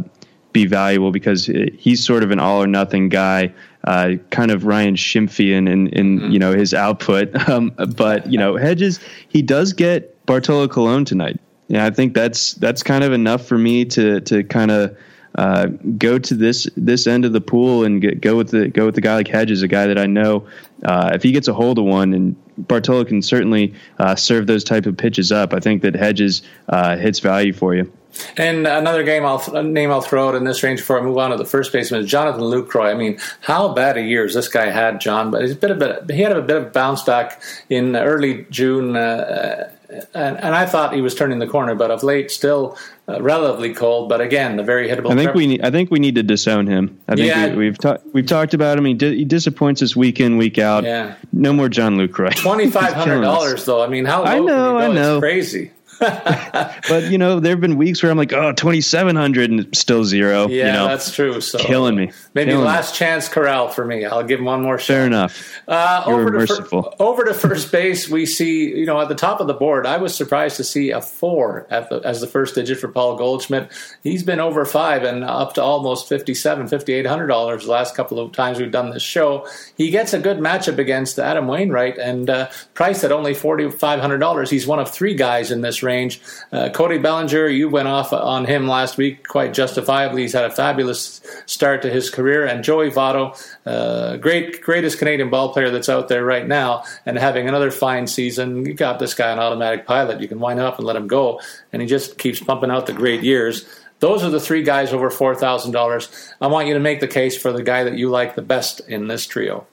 be valuable because he's sort of an all or nothing guy. Uh, kind of Ryan Schimpfian in, in mm-hmm. you know his output, um, but you know Hedges he does get Bartolo Colon tonight yeah, I think that's that's kind of enough for me to to kind of uh, go to this this end of the pool and get, go with the go with the guy like Hedges, a guy that I know uh, if he gets a hold of one, and Bartolo can certainly uh, serve those type of pitches up. I think that Hedges uh, hits value for you. And another game I'll name I'll throw out in this range before I move on to the first baseman Jonathan Lucroy. I mean, how bad a year has this guy had, John? But he's been a bit. He had a bit of bounce back in early June uh, and, and, I thought he was turning the corner, but of late, still uh, relatively cold. But again, the very hittable. I think we need. I think we need to disown him. I think yeah. we, have ta- we've talked about him. He, di- he, disappoints us week in, week out. Yeah. No more John Lucroy. Twenty five hundred dollars, though. I mean, how I know, I know, it's crazy. But you know, there have been weeks where I'm like, oh, 2,700 and still zero. Yeah, you know, that's true. So killing me. Maybe killing last me. chance Corral for me. I'll give him one more shot. Fair enough. Uh, over to fir- over to first base, we see you know at the top of the board. I was surprised to see a four the, as the first digit for Paul Goldschmidt. He's been over five and up to almost 57 5800 dollars the last couple of times we've done this show. He gets a good matchup against Adam Wainwright and uh, priced at only forty five hundred dollars. He's one of three guys in this range. Uh, Cody Bellinger, you went off on him last week quite justifiably. He's had a fabulous start to his career. And Joey Votto, uh, great, greatest Canadian ball player that's out there right now, and having another fine season. You got this guy on automatic pilot. You can wind up and let him go, and he just keeps pumping out the great years. Those are the three guys over four thousand dollars. I want you to make the case for the guy that you like the best in this trio.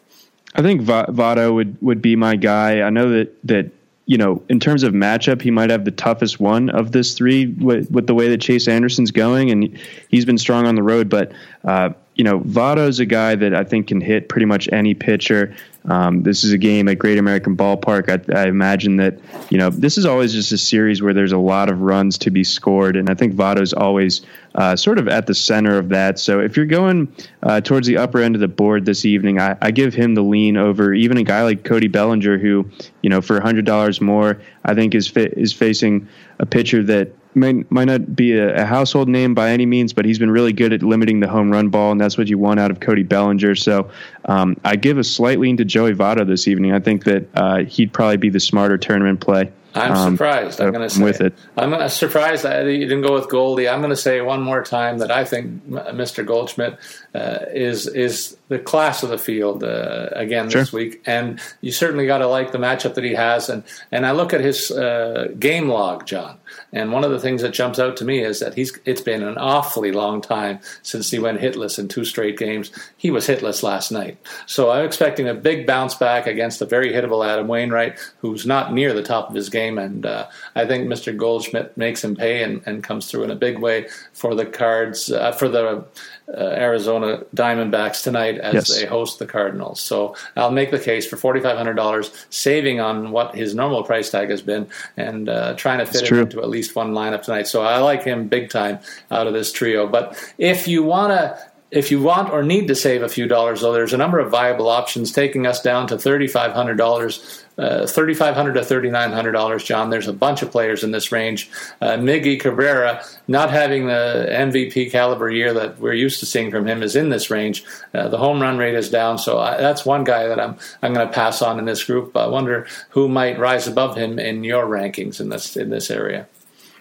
I think Votto would would be my guy. I know that that you know in terms of matchup, he might have the toughest one of this three with, with the way that Chase Anderson's going, and he's been strong on the road. But uh, you know, Votto's a guy that I think can hit pretty much any pitcher. Um, this is a game at Great American Ballpark. I, I, imagine that you know this is always just a series where there's a lot of runs to be scored, and I think Votto's always uh, sort of at the center of that. So if you're going uh, towards the upper end of the board this evening, I, I, give him the lean over even a guy like Cody Bellinger, who you know for hundred dollars more, I think is is facing a pitcher that might, might not be a, a, household name by any means, but he's been really good at limiting the home run ball, and that's what you want out of Cody Bellinger. So um, I give a slight lean to Joey Votto this evening. I think that uh, he'd probably be the smarter tournament play. I'm um, surprised. I'm going to say with it. I'm surprised that you didn't go with Goldie. I'm going to say one more time that I think Mr. Goldschmidt uh, is is the class of the field uh, again sure. this week, and you certainly got to like the matchup that he has. And and I look at his uh, game log, John, and one of the things that jumps out to me is that he's it's been an awfully long time since he went hitless in two straight games. He was hitless last night, so I'm expecting a big bounce back against a very hittable Adam Wainwright, who's not near the top of his game game. And uh, I think Mr. Goldschmidt makes him pay and, and, comes through in a big way for the Cards uh, for the uh, Arizona Diamondbacks tonight as yes. they host the Cardinals. So I'll make the case for forty five hundred dollars, saving on what his normal price tag has been, and uh, trying to fit it into at least one lineup tonight. So I like him big time out of this trio. But if you want to if you want or need to save a few dollars, though, there's a number of viable options taking us down to $3,500 uh, $3,500 to $3,900, John. There's a bunch of players in this range. Uh, Miggy Cabrera, not having the MVP caliber year that we're used to seeing from him, is in this range. Uh, the home run rate is down, so I, that's one guy that I'm I'm going to pass on in this group. I wonder who might rise above him in your rankings in this in this area.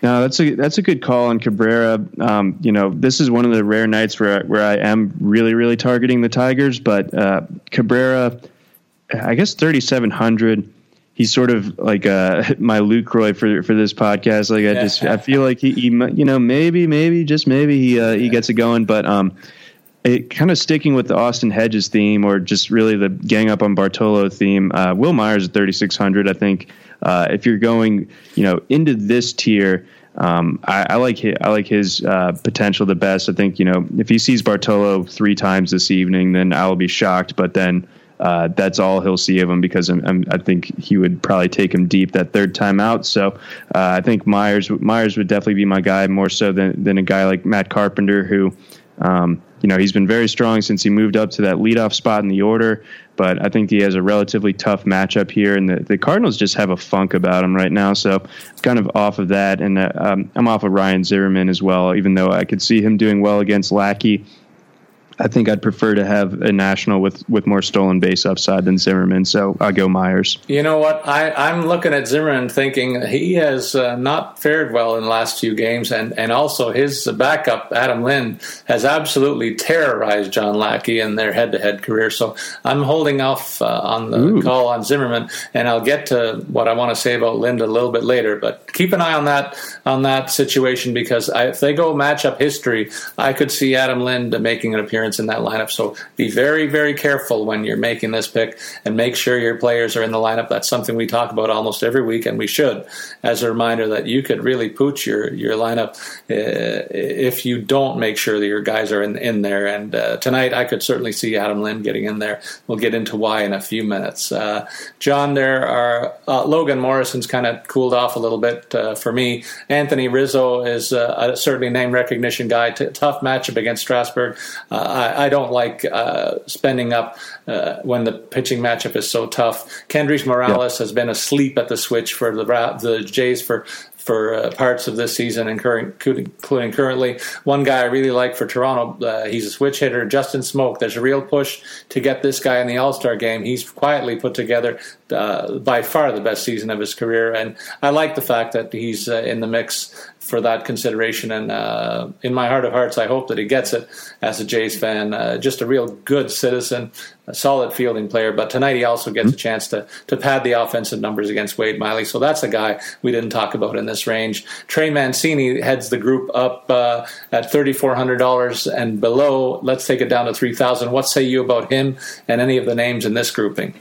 No, that's a that's a good call on Cabrera. Um, you know, this is one of the rare nights where where I am really really targeting the Tigers, but uh, Cabrera I guess 3,700. He's sort of like uh, my Lucroy for for this podcast. Like I just I feel like he, he you know maybe maybe just maybe he uh, he gets it going, but um, it kind of sticking with the Austin Hedges theme or just really the gang up on Bartolo theme. Uh, Wil Myers at 3,600. I think uh, if you're going you know into this tier. Um, I, I, like his, I like his uh, potential the best. I think you know if he sees Bartolo three times this evening, then I will be shocked. But then uh, that's all he'll see of him because I'm, I'm, i think he would probably take him deep that third time out. So uh, I think Myers Myers would definitely be my guy more so than than a guy like Matt Carpenter who. Um, you know, he's been very strong since he moved up to that leadoff spot in the order, but I think he has a relatively tough matchup here, and the, the Cardinals just have a funk about him right now. So kind of off of that, and uh, um, I'm off of Ryan Zimmerman as well, even though I could see him doing well against Lackey. I think I'd prefer to have a national with, with more stolen base upside than Zimmerman. So I go Myers. You know what? I, I'm looking at Zimmerman thinking he has uh, not fared well in the last few games, and, and also his backup, Adam Lind, has absolutely terrorized John Lackey in their head to head career. So I'm holding off uh, on the Ooh. call on Zimmerman, and I'll get to what I want to say about Lind a little bit later. But keep an eye on that on that situation because I, if they go match up history, I could see Adam Lind making an appearance in that lineup. So be very, very careful when you're making this pick and make sure your players are in the lineup. That's something we talk about almost every week, and we should, as a reminder that you could really pooch your your lineup uh, if you don't make sure that your guys are in in there. And uh, tonight, I could certainly see Adam Lind getting in there. We'll get into why in a few minutes. Uh, John, there are uh, Logan Morrison's kind of cooled off a little bit uh, for me. Anthony Rizzo is uh, a certainly name recognition guy. T- tough matchup against Strasburg. Uh, I, I don't like uh, spending up uh, when the pitching matchup is so tough. Kendrys Morales yeah. has been asleep at the switch for the the Jays for for uh, parts of this season, including, currently. One guy I really like for Toronto, uh, he's a switch hitter, Justin Smoak. There's a real push to get this guy in the All Star game. He's quietly put together uh, by far the best season of his career. And I like the fact that he's uh, in the mix for that consideration. And uh, in my heart of hearts, I hope that he gets it as a Jays fan. Uh, just a real good citizen, a solid fielding player. But tonight he also gets mm-hmm. a chance to to pad the offensive numbers against Wade Miley. So that's a guy we didn't talk about in this range. Trey Mancini heads the group up uh, at thirty four hundred dollars and below. Let's take it down to three thousand. What say you about him and any of the names in this grouping?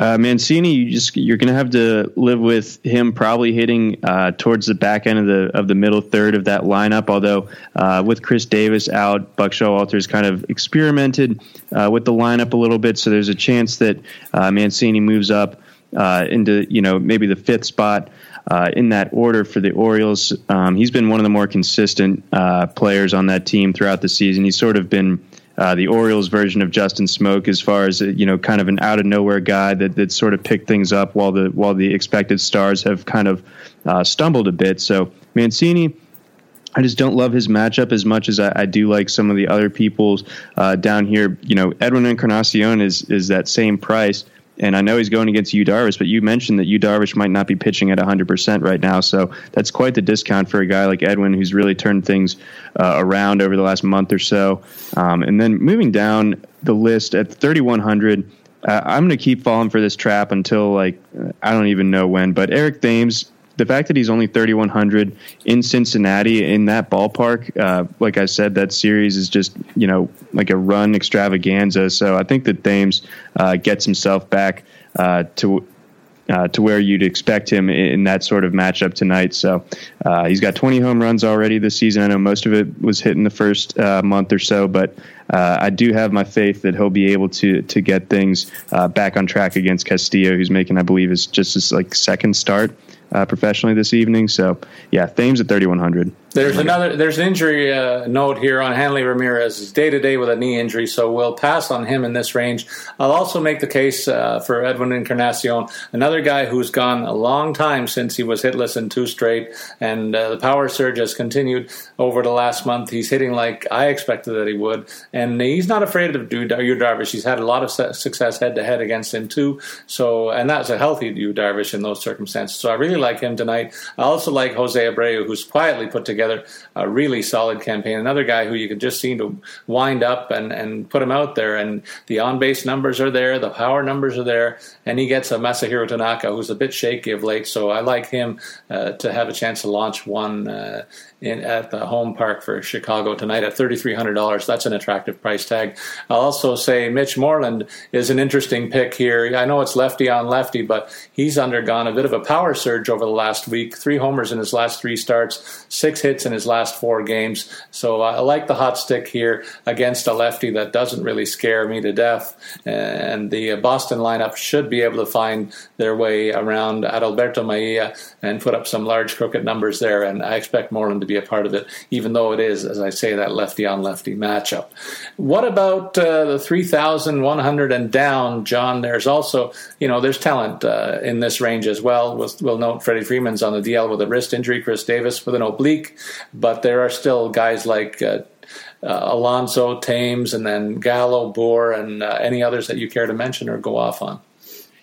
Uh, Mancini, you just you're going to have to live with him probably hitting uh, towards the back end of the of the middle third of that lineup. Although uh, with Chris Davis out, Buck Showalter's kind of experimented uh, with the lineup a little bit, so there's a chance that uh, Mancini moves up uh, into you know maybe the fifth spot. in that order for the Orioles, um, he's been one of the more consistent players on that team throughout the season. He's sort of been uh, the Orioles version of Justin Smoak, as far as you know, kind of an out of nowhere guy that that sort of picked things up while the while the expected stars have kind of uh, stumbled a bit. So Mancini. I just don't love his matchup as much as I, I do like some of the other people's uh, down here. You know, Edwin Encarnacion is is that same price. And I know he's going against Yu Darvish, but you mentioned that Yu Darvish might not be pitching at 100% right now. So that's quite the discount for a guy like Edwin, who's really turned things uh, around over the last month or so. Um, and then moving down the list at 3,100, uh, I'm going to keep falling for this trap until, like, I don't even know when. But Eric Thames the fact that he's only 3100 in Cincinnati in that ballpark, uh, like I said, that series is just you know like a run extravaganza. So I think that Thames uh, gets himself back uh, to. Uh, to where you'd expect him in that sort of matchup tonight. So uh, he's got 20 home runs already this season. I know most of it was hit in the first uh, month or so, but I do have my faith that he'll be able to to get things back on track against Castillo, who's making, I believe, is just his like second start uh, professionally this evening. So yeah, Thames at 3100. There's another. There's an injury uh, note here on Hanley Ramirez. He's day to day with a knee injury, so we'll pass on him in this range. I'll also make the case uh, for Edwin Encarnacion, another guy who's gone a long time since he was hitless in two straight, and uh, the power surge has continued over the last month. He's hitting like I expected that he would, and he's not afraid of Yu Darvish. He's had a lot of success head to head against him too. So, and that's a healthy Yu Darvish in those circumstances. So I really like him tonight. I also like Jose Abreu, who's quietly put together together a really solid campaign. Another guy who you could just seem to wind up and, and put him out there. And the on base numbers are there, the power numbers are there, and he gets a Masahiro Tanaka who's a bit shaky of late. So I like him uh, to have a chance to launch one uh, in, at the home park for Chicago tonight at $3,300. That's an attractive price tag. I'll also say Mitch Moreland is an interesting pick here. I know it's lefty on lefty, but he's undergone a bit of a power surge over the last week. Three homers in his last three starts, six hits in his last four games. So uh, I like the hot stick here against a lefty that doesn't really scare me to death. And the Boston lineup should be able to find their way around Adalberto Mejia and put up some large crooked numbers there. And I expect Moreland to be a part of it, even though it is, as I say, that lefty on lefty matchup. What about uh, the 3,100 and down, John? There's also, you know, there's talent uh, in this range as well. We'll, we'll note Freddie Freeman's on the DL with a wrist injury, Chris Davis with an oblique, but there are still guys like. Uh, uh, Alonso, Thames, and then Gallo, Bour, and uh, any others that you care to mention or go off on.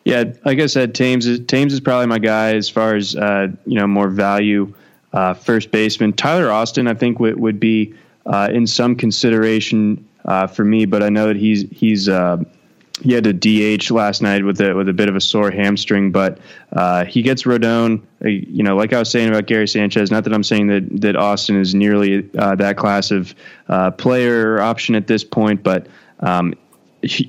Yeah, like I said, Thames is Thames is probably my guy as far as uh, you know more value uh, first baseman. Tyler Austin, I think, would, would be uh, in some consideration uh, for me, but I know that he's he's uh, he had a DH last night with a with a bit of a sore hamstring, but uh, he gets Rodon. Uh, you know, like I was saying about Gary Sanchez. Not that I'm saying that that Austin is nearly that class of player option at this point, but um,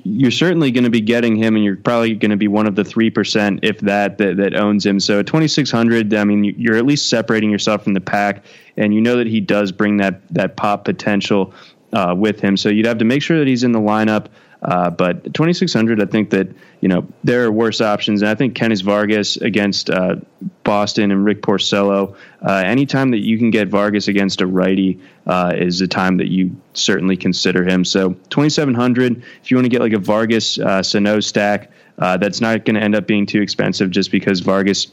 you're certainly going to be getting him, and you're probably going to be one of the three percent, if that, that, that owns him. So at 2600, I mean, you're at least separating yourself from the pack, and you know that he does bring that that pop potential uh, with him. So you'd have to make sure that he's in the lineup. Uh, but 2600, I think that you know there are worse options, and I think Kennys Vargas against uh, Boston and Rick Porcello. Uh, anytime that you can get Vargas against a righty uh, is a time that you certainly consider him. So 2700, if you want to get like a Vargas uh, Sano stack. that's not going to end up being too expensive just because Vargas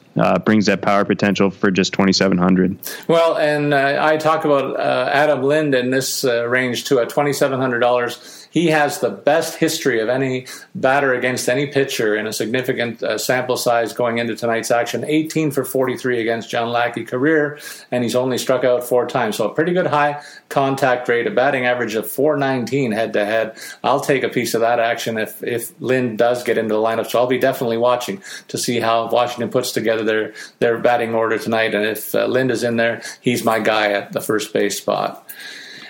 brings that power potential for just 2,700. Well, and I talk about Adam Lind in this range too at $2,700 he has the best history of any batter against any pitcher in a significant uh, sample size going into tonight's action. 18 for 43 against John Lackey career, and he's only struck out four times. So a pretty good high contact rate, a batting average of 419 head to head. I'll take a piece of that action if if Lind does get into the lineup. So I'll be definitely watching to see how Washington puts together their their batting order tonight. And if uh, Lind is in there, he's my guy at the first base spot.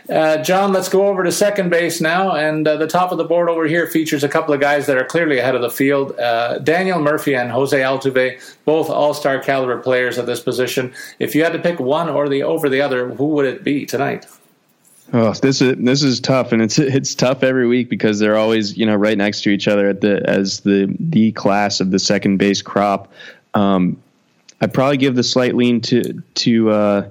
Uh, John, let's go over to second base now. And uh, the top of the board over here features a couple of guys that are clearly ahead of the field. Uh, Daniel Murphy and Jose Altuve, both all star caliber players at this position. If you had to pick one or the over the other, who would it be tonight? Oh, this is this is tough, and it's it's tough every week because they're always you know right next to each other at the as the the class of the second base crop. Um, I'd probably give the slight lean to to uh,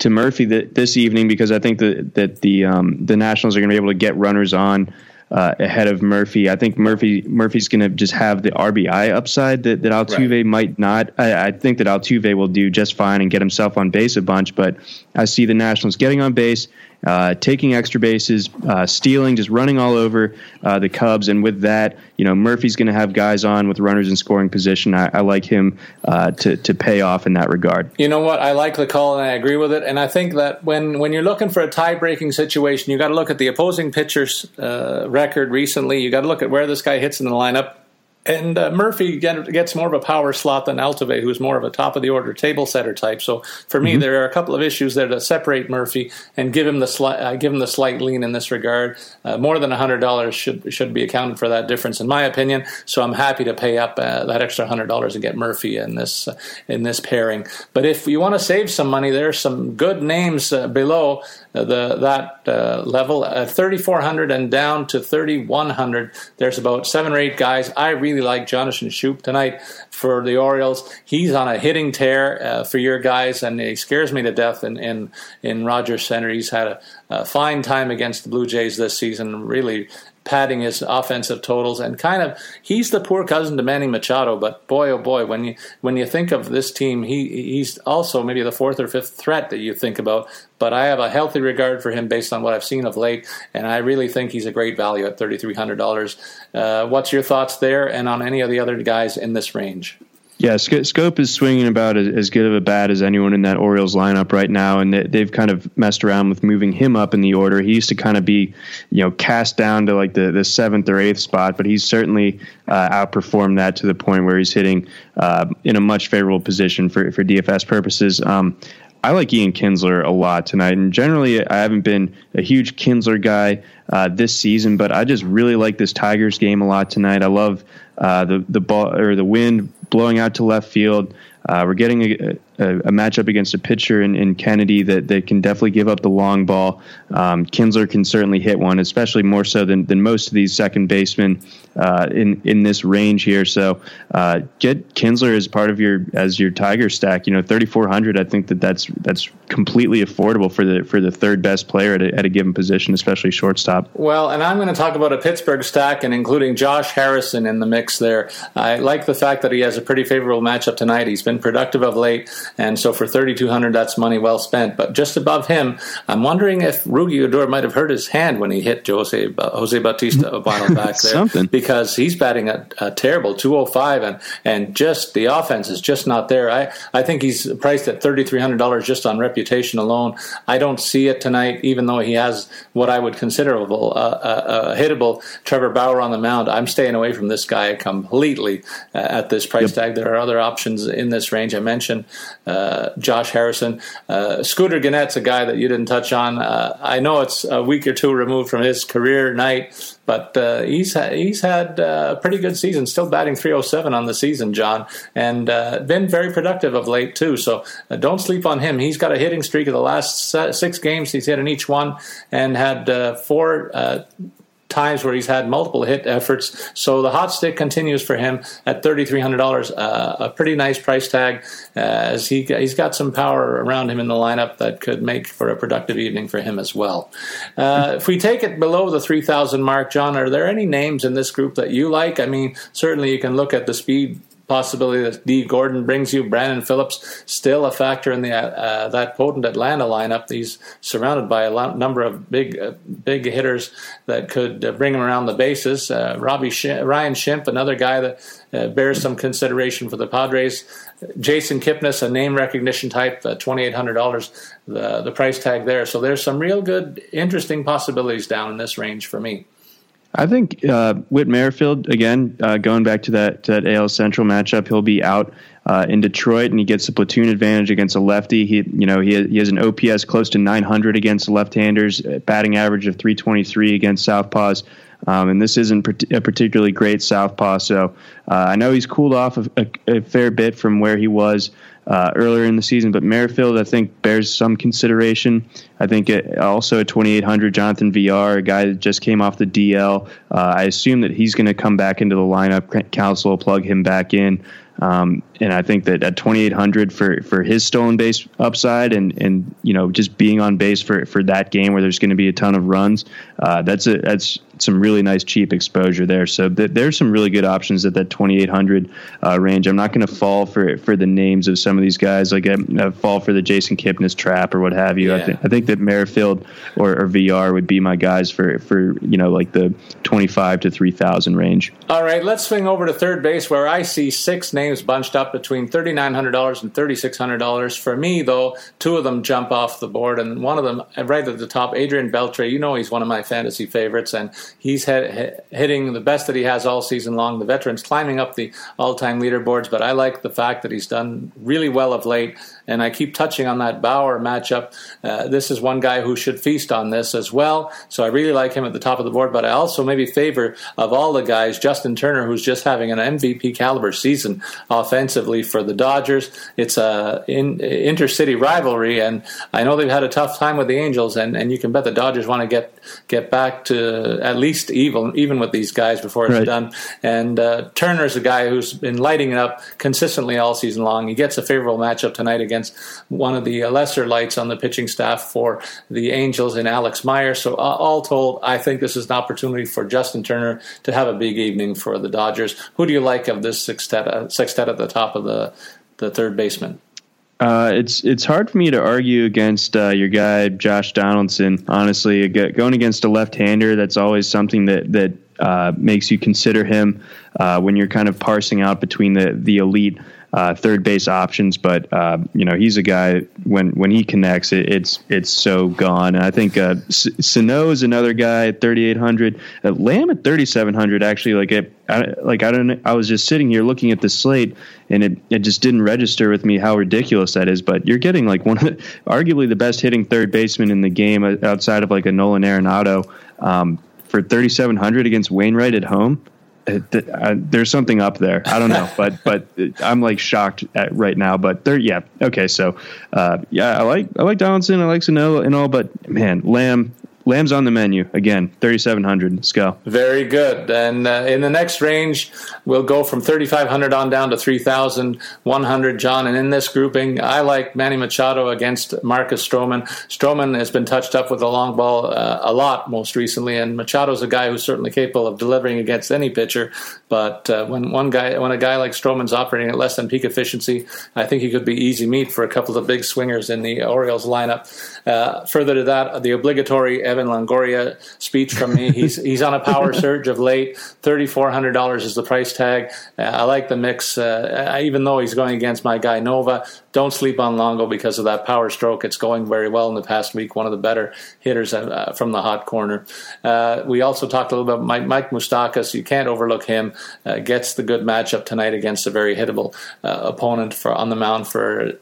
to Murphy th- this evening because I think that that the um, the Nationals are going to be able to get runners on uh, ahead of Murphy. I think Murphy Murphy's going to just have the RBI upside that, that Altuve right. might not. I, I, think that Altuve will do just fine and get himself on base a bunch, but I see the Nationals getting on base, uh, taking extra bases, uh, stealing, just running all over uh, the Cubs. And with that, you know, Murphy's going to have guys on with runners in scoring position. I, I like him uh, to to pay off in that regard. You know what? I like the call and I agree with it. And I think that when when you're looking for a tie breaking situation, you got to look at the opposing pitcher's uh, record recently. You got to look at where this guy hits in the lineup and uh, Murphy get, gets more of a power slot than Altuve, who's more of a top of the order table setter type. So for me, mm-hmm. there are a couple of issues there to separate Murphy and give him the slight uh, give him the slight lean in this regard. Uh, more than hundred dollars should should be accounted for that difference, in my opinion. So I'm happy to pay up uh, that extra hundred dollars and get Murphy in this uh, in this pairing. But if you want to save some money, there's some good names uh, below the that uh, level at 3400 and down to 3100 there's about seven or eight guys. I really like jonathan schoop tonight for the orioles. He's on a hitting tear uh, for your guys and he scares me to death in in, in rogers center. He's had a, a fine time against the blue jays this season. Really padding his offensive totals and kind of he's the poor cousin to Manny Machado. But boy, oh boy, when you when you think of this team, he he's also maybe the fourth or fifth threat that you think about. But I have a healthy regard for him based on what I've seen of late, and I really think he's a great value at thirty three hundred dollars. Uh, what's your thoughts there, and on any of the other guys in this range? Yeah, Schoop is swinging about as, good of a bat as anyone in that Orioles lineup right now, and they've kind of messed around with moving him up in the order. He used to kind of be, you know, cast down to like the, the seventh or eighth spot, but he's certainly uh, outperformed that to the point where he's hitting uh, in a much favorable position for for DFS purposes. Um, I like Ian Kinsler a lot tonight, and generally I haven't been a huge Kinsler guy uh, this season, but I just really like this Tigers game a lot tonight. I love uh, the the ball or the wind blowing out to left field. Uh, we're getting a, a, a, matchup against a pitcher in, in, Kennedy that, that can definitely give up the long ball. Um, Kinsler can certainly hit one, especially more so than, than most of these second basemen uh, in in this range here. So uh, get Kinsler as part of your as your Tiger stack. You know, thirty four hundred. I think that that's that's completely affordable for the for the third best player at a, at a given position, especially shortstop. Well, and I'm going to talk about a Pittsburgh stack and including Josh Harrison in the mix there. I like the fact that he has a pretty favorable matchup tonight. He's been productive of late, and so for thirty two hundred, that's money well spent. But just above him, I'm wondering if Rougned Odor might have hurt his hand when he hit Jose Jose Bautista Obano back there. Something because he's batting a, a, terrible 205 and and just the offense is just not there. I, I think he's priced at $3,300 just on reputation alone. I don't see it tonight, even though he has what I would consider a, a, a hittable Trevor Bauer on the mound. I'm staying away from this guy completely uh, at this price yep. tag. There are other options in this range. I mentioned uh, Josh Harrison. Uh, Scooter Gennett's a guy that you didn't touch on. Uh, I know it's a week or two removed from his career night, but uh, he's he's had uh, a pretty good season, still batting 307 on the season, John, and uh, been very productive of late too. So uh, don't sleep on him. He's got a hitting streak of the last six games. He's hit in each one and had four times where he's had multiple hit efforts. So the hot stick continues for him at $3,300, uh, a pretty nice price tag uh, as he, he's got some power around him in the lineup that could make for a productive evening for him as well. Uh, if we take it below the 3,000 mark, John, are there any names in this group that you like? I mean, certainly you can look at the speed possibility that Dee Gordon brings you. Brandon Phillips still a factor in the uh, that potent Atlanta lineup. He's surrounded by a lot, number of big uh, big hitters that could uh, bring him around the bases. Uh, Robbie Ryan Schimpf, another guy that uh, bears some consideration for the Padres. Jason Kipnis, a name recognition type, uh, twenty eight hundred dollars, the the price tag there. So there's some real good, interesting possibilities down in this range for me. I think uh, Whit Merrifield again, uh, going back to that to that AL Central matchup, he'll be out uh, in Detroit, and he gets a platoon advantage against a lefty. He, you know, he, he has an OPS close to 900 against left-handers, batting average of 323 against southpaws. Um, and this isn't a particularly great southpaw, so uh, I know he's cooled off a, a, a, fair bit from where he was uh, earlier in the season. But Merrifield, I think, bears some consideration. I think it, also at 2,800, Jonathan Villar, a guy that just came off the DL. Uh, I assume that he's going to come back into the lineup. Counsell will plug him back in. Um, and I think that at 2,800 for, for his stolen base upside and, and, you know, just being on base for, for that game where there's going to be a ton of runs, uh, that's a, that's some really nice cheap exposure there. So th- there's some really good options at that 2,800 uh, range. I'm not going to fall for, for the names of some of these guys, like I, I fall for the Jason Kipnis trap or what have you. Yeah. I, th- I think that Merrifield or, or Villar would be my guys for, for, you know, like the 25 to 3,000 range. All right, let's swing over to third base where I see six names names bunched up between $3,900 and $3,600. For me, though, two of them jump off the board, and one of them, right at the top, Adrian Beltre. You know he's one of my fantasy favorites, and he's hitting the best that he has all season long. The veteran's climbing up the all-time leaderboards, but I like the fact that he's done really well of late and I keep touching on that Bauer matchup. Uh, this is one guy who should feast on this as well. So I really like him at the top of the board, but I also maybe favor of all the guys Justin Turner, who's just having an MVP caliber season offensively for the Dodgers. It's a in, intercity rivalry, and I know they've had a tough time with the Angels, and, and you can bet the Dodgers want to get get back to at least even even with these guys before it's right. done. And uh, Turner's a guy who's been lighting it up consistently all season long. He gets a favorable matchup tonight against against one of the lesser lights on the pitching staff for the Angels in Alex Meyer. So, uh, all told, I think this is an opportunity for Justin Turner to have a big evening for the Dodgers. Who do you like of this sextet, uh, sextet at the top of the, the third baseman? Uh, it's it's hard for me to argue against uh, your guy Josh Donaldson. Honestly, going against a left-hander, that's always something that that uh, makes you consider him uh, when you're kind of parsing out between the the elite uh, third base options. But uh, you know, he's a guy when when he connects, it, it's it's so gone. And I think uh, Sano is another guy at 3,800. Uh, Lamb at 3,700. Actually, like it, I, like I don't. I was just sitting here looking at the slate, and it it just didn't register with me how ridiculous that is. But you're getting like one of the, arguably the best hitting third baseman in the game uh, outside of like a Nolan Arenado. Um, for 3,700 against Wainwright at home uh, there's something up there. I don't know, but but I'm like shocked at right now. But there, yeah, okay. So uh, yeah, I like I like Donaldson, I like Sano and all, but man, Lamb Lamb's on the menu again. Thirty seven hundred. Let's go. Very good. And uh, in the next range, we'll go from thirty five hundred on down to three thousand one hundred. John, and in this grouping, I like Manny Machado against Marcus Stroman. Stroman has been touched up with a long ball uh, a lot most recently, and Machado's a guy who's certainly capable of delivering against any pitcher. But uh, when one guy, when a guy like Stroman's operating at less than peak efficiency, I think he could be easy meat for a couple of the big swingers in the Orioles lineup. Uh, further to that, the obligatory Longoria speech from me. He's he's on a power surge of late. Thirty four hundred dollars is the price tag. Uh, I like the mix, uh, even though he's going against my guy Nova. Don't sleep on Longo because of that power stroke. It's going very well in the past week. One of the better hitters uh, from the hot corner. Uh, we also talked a little bit about Mike, Mike Moustakas. You can't overlook him. Uh, gets the good matchup tonight against a very hittable opponent for on the mound for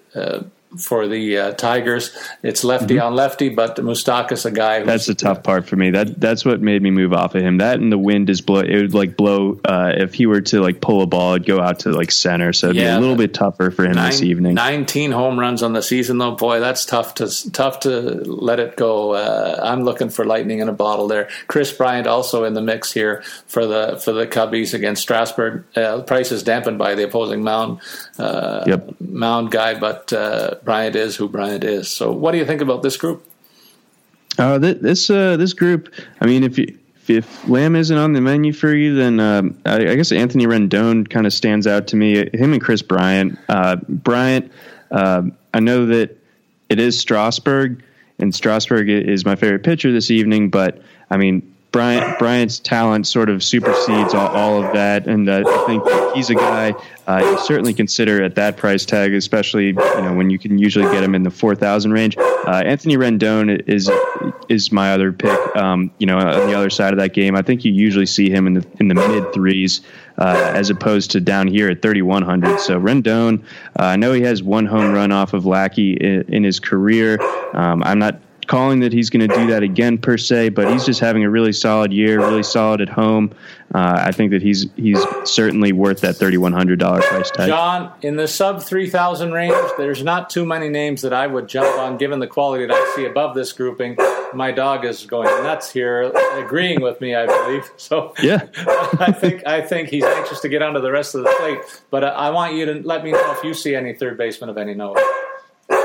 for the uh, Tigers. It's lefty mm-hmm. on lefty, but Moustakas a guy. that's the tough part for me. That that's what made me move off of him. That and the wind is blow. It would like blow uh, if he were to like pull a ball, it'd go out to like center. So it'd yeah, be a little bit tougher for him nine, this evening. Nineteen home runs on the season, though. Boy, that's tough to tough to let it go. Uh, I'm looking for lightning in a bottle there. Kris Bryant also in the mix here for the for the Cubbies against Strasburg. Uh, price is dampened by the opposing mound uh, yep. mound guy, but Bryant is who Bryant is. So, what do you think about this group? Uh, this uh, this group. I mean, if you, if Lamb isn't on the menu for you, then um, I, I, guess Anthony Rendon kind of stands out to me. Him and Kris Bryant. Uh, Bryant, uh, I know that it is Strasburg, and Strasburg is my favorite pitcher this evening. But I mean, Bryant Bryant's talent sort of supersedes all, all of that, and uh, I think he's a guy uh, you certainly consider at that price tag, especially you know when you can usually get him in the four thousand range. Uh, Anthony Rendon is is my other pick. Um, you know, on the other side of that game, I think you usually see him in the in the mid threes uh, as opposed to down here at thirty one hundred. So Rendon, uh, I know he has one home run off of Lackey in, in his career. Um, I'm not calling that he's going to do that again per se, but he's just having a really solid year, really solid at home. Uh, I think that he's he's certainly worth that thirty one hundred dollar price tag. John, in the sub three thousand range, there's not too many names that I would jump on, given the quality that I see above this grouping. My dog is going nuts here, agreeing with me, I believe. So yeah, I think I think he's anxious to get onto the rest of the plate. But uh, I want you to let me know if you see any third baseman of any note.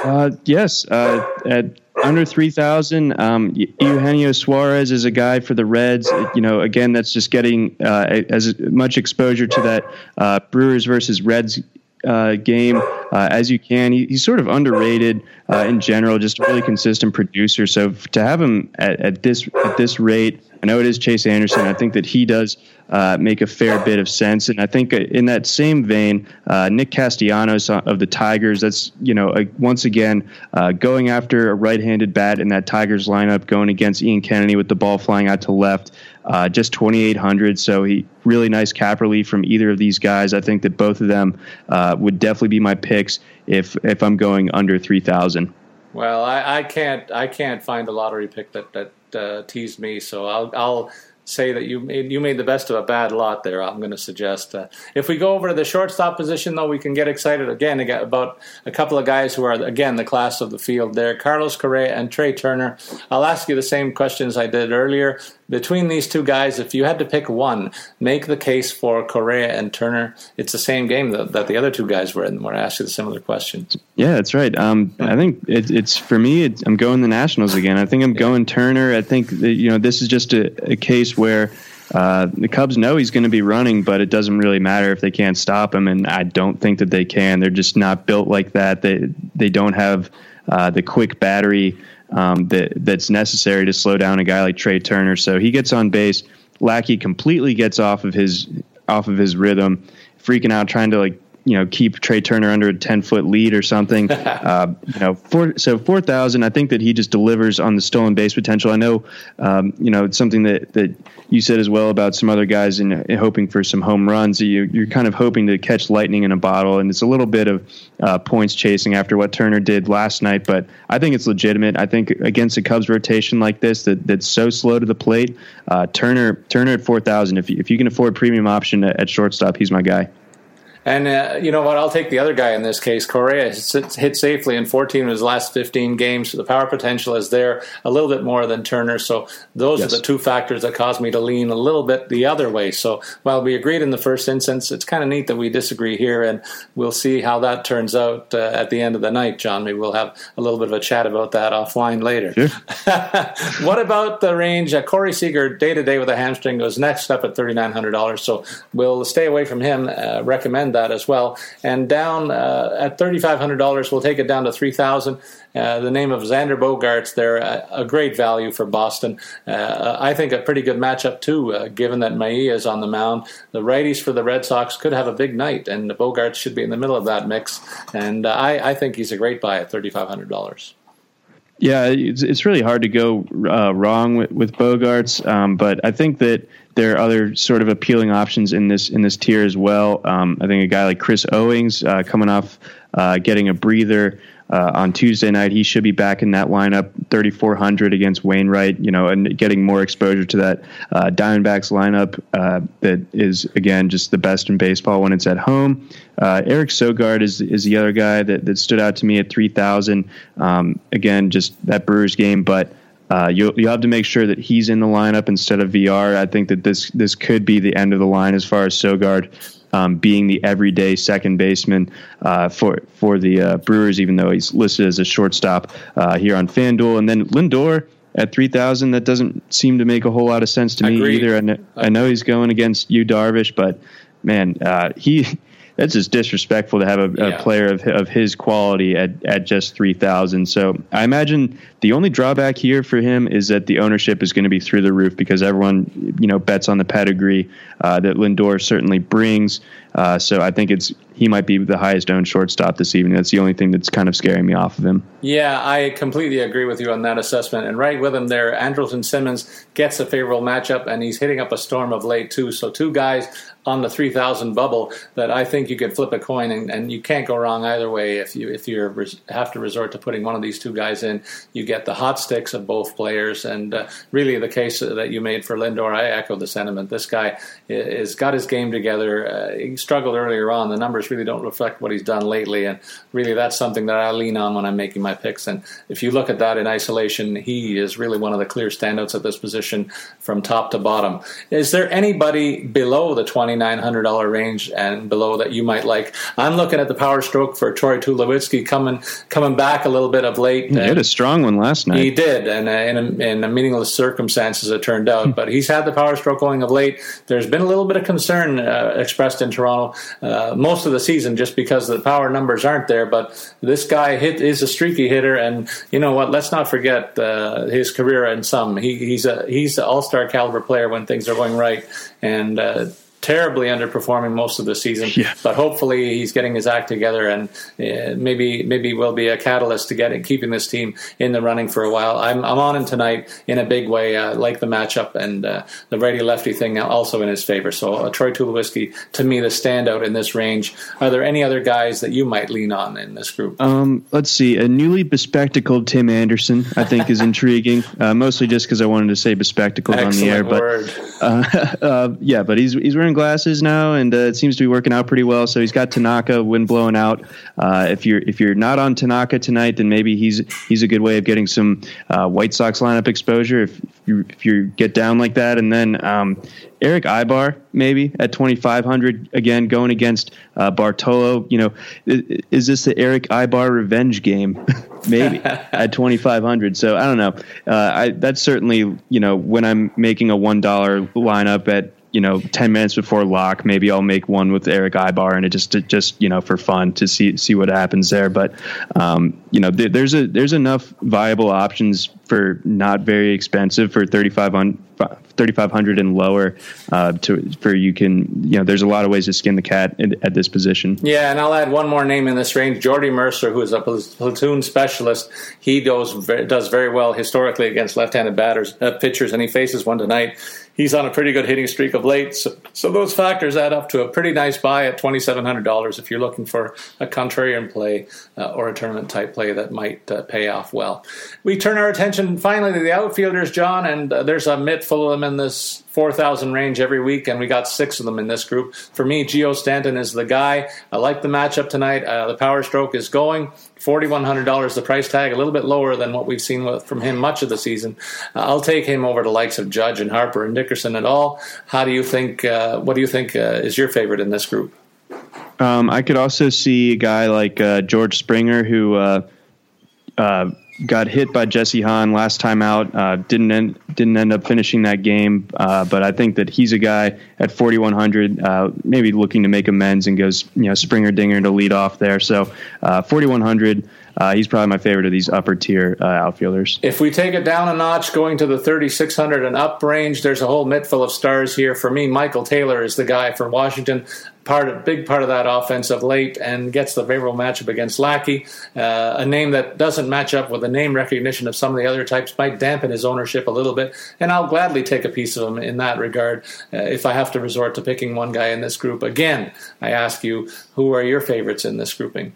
Uh, yes, uh, at under 3,000. Um, Eugenio Suarez is a guy for the Reds. You know, again, that's just getting uh, as much exposure to that uh, Brewers versus Reds uh, game uh, as you can. He, he's sort of underrated uh, in general, just a really consistent producer. So to have him at, at this at this rate, I know it is Chase Anderson. I think that he does uh, make a fair bit of sense. And I think uh, in that same vein, uh, Nick Castellanos of the Tigers, that's, you know, once again, going after a right handed bat in that Tigers lineup, going against Ian Kennedy with the ball flying out to left. Uh, just 2,800. So he really nice cap relief from either of these guys. I think that both of them uh, would definitely be my picks if if I'm going under 3,000. Well, I, I, can't I can't find a lottery pick that that uh, teased me, so I'll I'll say that you made, you made the best of a bad lot there. I'm going to suggest. Uh, if we go over to the shortstop position, though, we can get excited again about a couple of guys who are again the class of the field there: Carlos Correa and Trea Turner. I'll ask you the same questions I did earlier. Between these two guys, if you had to pick one, make the case for Correa and Turner. It's the same game that, that the other two guys were in. Where I asked you the similar question. Yeah, that's right. Um, I think it, it's for me. It's, I'm going the Nationals again. I think I'm going Turner. I think that, you know this is just a, a case where. Uh, the Cubs know he's going to be running, but it doesn't really matter if they can't stop him, and I don't think that they can. They're just not built like that. They they don't have uh, the quick battery um, that that's necessary to slow down a guy like Trea Turner. So he gets on base. Lackey completely gets off of his off of his rhythm, freaking out, trying to like you know keep Trea Turner under a ten foot lead or something. uh, you know, four, so four thousand. I think that he just delivers on the stolen base potential. I know, um, you know, it's something that that you said as well about some other guys and hoping for some home runs. You, you're kind of hoping to catch lightning in a bottle, and it's a little bit of uh, points chasing after what Turner did last night. But I think it's legitimate. I think against a Cubs rotation like this that that's so slow to the plate, uh, Turner Turner at four thousand. If you, if you can afford premium option at, at shortstop, he's my guy. And uh, you know what? I'll take the other guy in this case. Correa hit safely in 14 of his last 15 games. The power potential is there a little bit more than Turner. So those yes. are the two factors that caused me to lean a little bit the other way. So while we agreed in the first instance, it's kind of neat that we disagree here, and we'll see how that turns out uh, at the end of the night, John. Maybe we'll have a little bit of a chat about that offline later. Sure. what about the range? Uh, Corey Seager, day to day with a hamstring, goes next up at $3,900. So we'll stay away from him. Uh, that as well. And down uh, at $3,500, we'll take it down to 3000 uh, The name of Xander Bogaerts there, a, a great value for Boston. Uh, I think a pretty good matchup, too, uh, given that Mejia is on the mound. The righties for the Red Sox could have a big night, and Bogaerts should be in the middle of that mix. And uh, I, I think he's a great buy at $3,500. Yeah, it's, it's really hard to go uh, wrong with, with Bogaerts, um, but I think that there are other sort of appealing options in this in this tier as well. Um, I think a guy like Chris Owings uh, coming off uh, getting a breather uh, on Tuesday night. He should be back in that lineup, 3,400 against Wainwright, you know, and getting more exposure to that uh, Diamondbacks lineup uh, that is, again, just the best in baseball when it's at home. Uh, Eric Sogard is is the other guy that, that stood out to me at 3,000. Um, again, just that Brewers game, but uh, you you have to make sure that he's in the lineup instead of Villar. I think that this this could be the end of the line as far as Sogard um, being the everyday second baseman uh, for for the uh, Brewers, even though he's listed as a shortstop uh, here on FanDuel. And then Lindor at three thousand, that doesn't seem to make a whole lot of sense to me Agreed. either. I know, I know he's going against Yu, Darvish, but man, uh, he that's just disrespectful to have a, Yeah. a player of of his quality at at just three thousand. So I imagine the only drawback here for him is that the ownership is going to be through the roof because everyone you know bets on the pedigree uh, that Lindor certainly brings. Uh, so I think it's he might be the highest owned shortstop this evening. That's the only thing that's kind of scaring me off of him. Yeah, I completely agree with you on that assessment. And right with him there, Andrelton Simmons gets a favorable matchup, and he's hitting up a storm of late, too. So, two guys on the 3,000 bubble that I think you could flip a coin, and, and you can't go wrong either way. If you if you res- have to resort to putting one of these two guys in, you get the hot sticks of both players. And uh, really, the case that you made for Lindor, I echo the sentiment. This guy has got his game together. Uh, struggled earlier on. The numbers really don't reflect what he's done lately, and really that's something that I lean on when I'm making my picks. And if you look at that in isolation, he is really one of the clear standouts at this position from top to bottom. Is there anybody below the $2,900 range and below that you might like? I'm looking at the power stroke for Troy Tulowitzki coming coming back a little bit of late. He had a strong one last night. He did, and uh, in, a, in a meaningless circumstances, it turned out. but he's had the power stroke going of late. There's been a little bit of concern uh, expressed in Toronto uh, most of the season just because the power numbers aren't there. But this guy hit is a streaky hitter, and you know what? Let's not forget uh, his career in some. He, he's a he's an all star caliber player when things are going right, and. Uh, Terribly underperforming most of the season, Yeah. but hopefully he's getting his act together, and uh, maybe maybe will be a catalyst to getting keeping this team in the running for a while. I'm I'm on him tonight in a big way. I like the matchup and uh, the righty lefty thing also in his favor. So uh, Troy Tulowitzki to me the standout in this range. Are there any other guys that you might lean on in this group? Um, let's see. A newly bespectacled Tim Anderson, I think, is intriguing. Uh, mostly just because I wanted to say bespectacled on the air, Excellent but uh, uh, yeah, but he's he's wearing glasses now, and uh, it seems to be working out pretty well. So he's got Tanaka, wind blowing out. Uh, if you're if you're not on Tanaka tonight, then maybe he's he's a good way of getting some uh, White Sox lineup exposure. If you if you get down like that, and then um, Erick Aybar maybe at twenty five hundred again going against uh, Bartolo. You know, is, is this the Erick Aybar revenge game? maybe at twenty five hundred. So I don't know. Uh, I that's certainly you know when I'm making a one dollar lineup at you know, 10 minutes before lock, maybe I'll make one with Erick Aybar and it just, to, just, you know, for fun to see, see what happens there. But, um, you know, there, there's a, there's enough viable options for not very expensive for 3,500, 3,500 and lower, uh, to, for you can, you know, there's a lot of ways to skin the cat at, at this position. Yeah, and I'll add one more name in this range, Jordy Mercer, who is a pl- platoon specialist. He does does very well historically against left-handed batters, uh, pitchers, and he faces one tonight. He's on a pretty good hitting streak of late, so, so those factors add up to a pretty nice buy at twenty seven hundred dollars if you're looking for a contrarian play uh, or a tournament type play that might uh, pay off well. We turn our attention finally to the outfielders, John, and uh, there's a mitt full of them in this 4,000 range every week, and we got six of them in this group. For me, Geo Stanton is the guy. I like the matchup tonight. Uh, the power stroke is going. $4,100 the price tag, a little bit lower than what we've seen with, from him much of the season. Uh, I'll take him over the likes of Judge and Harper and Dickerson and all. How do you think, uh, what do you think uh, is your favorite in this group? Um, I could also see a guy like uh, George Springer who uh, uh, got hit by Jesse Hahn last time out. Uh, didn't end, didn't end up finishing that game, uh, but I think that he's a guy at 4100, uh, maybe looking to make amends and goes you know Springer Dinger to lead off there. So uh, 4100. Uh, he's probably my favorite of these upper tier uh, outfielders. If we take it down a notch, going to the 3,600 and up range, there's a whole mitt full of stars here. For me, Michael Taylor is the guy for Washington. Part of, big part of that offense of late and gets the favorable matchup against Lackey. Uh, a name that doesn't match up with the name recognition of some of the other types might dampen his ownership a little bit, and I'll gladly take a piece of him in that regard uh, if I have to resort to picking one guy in this group. Again, I ask you, who are your favorites in this grouping?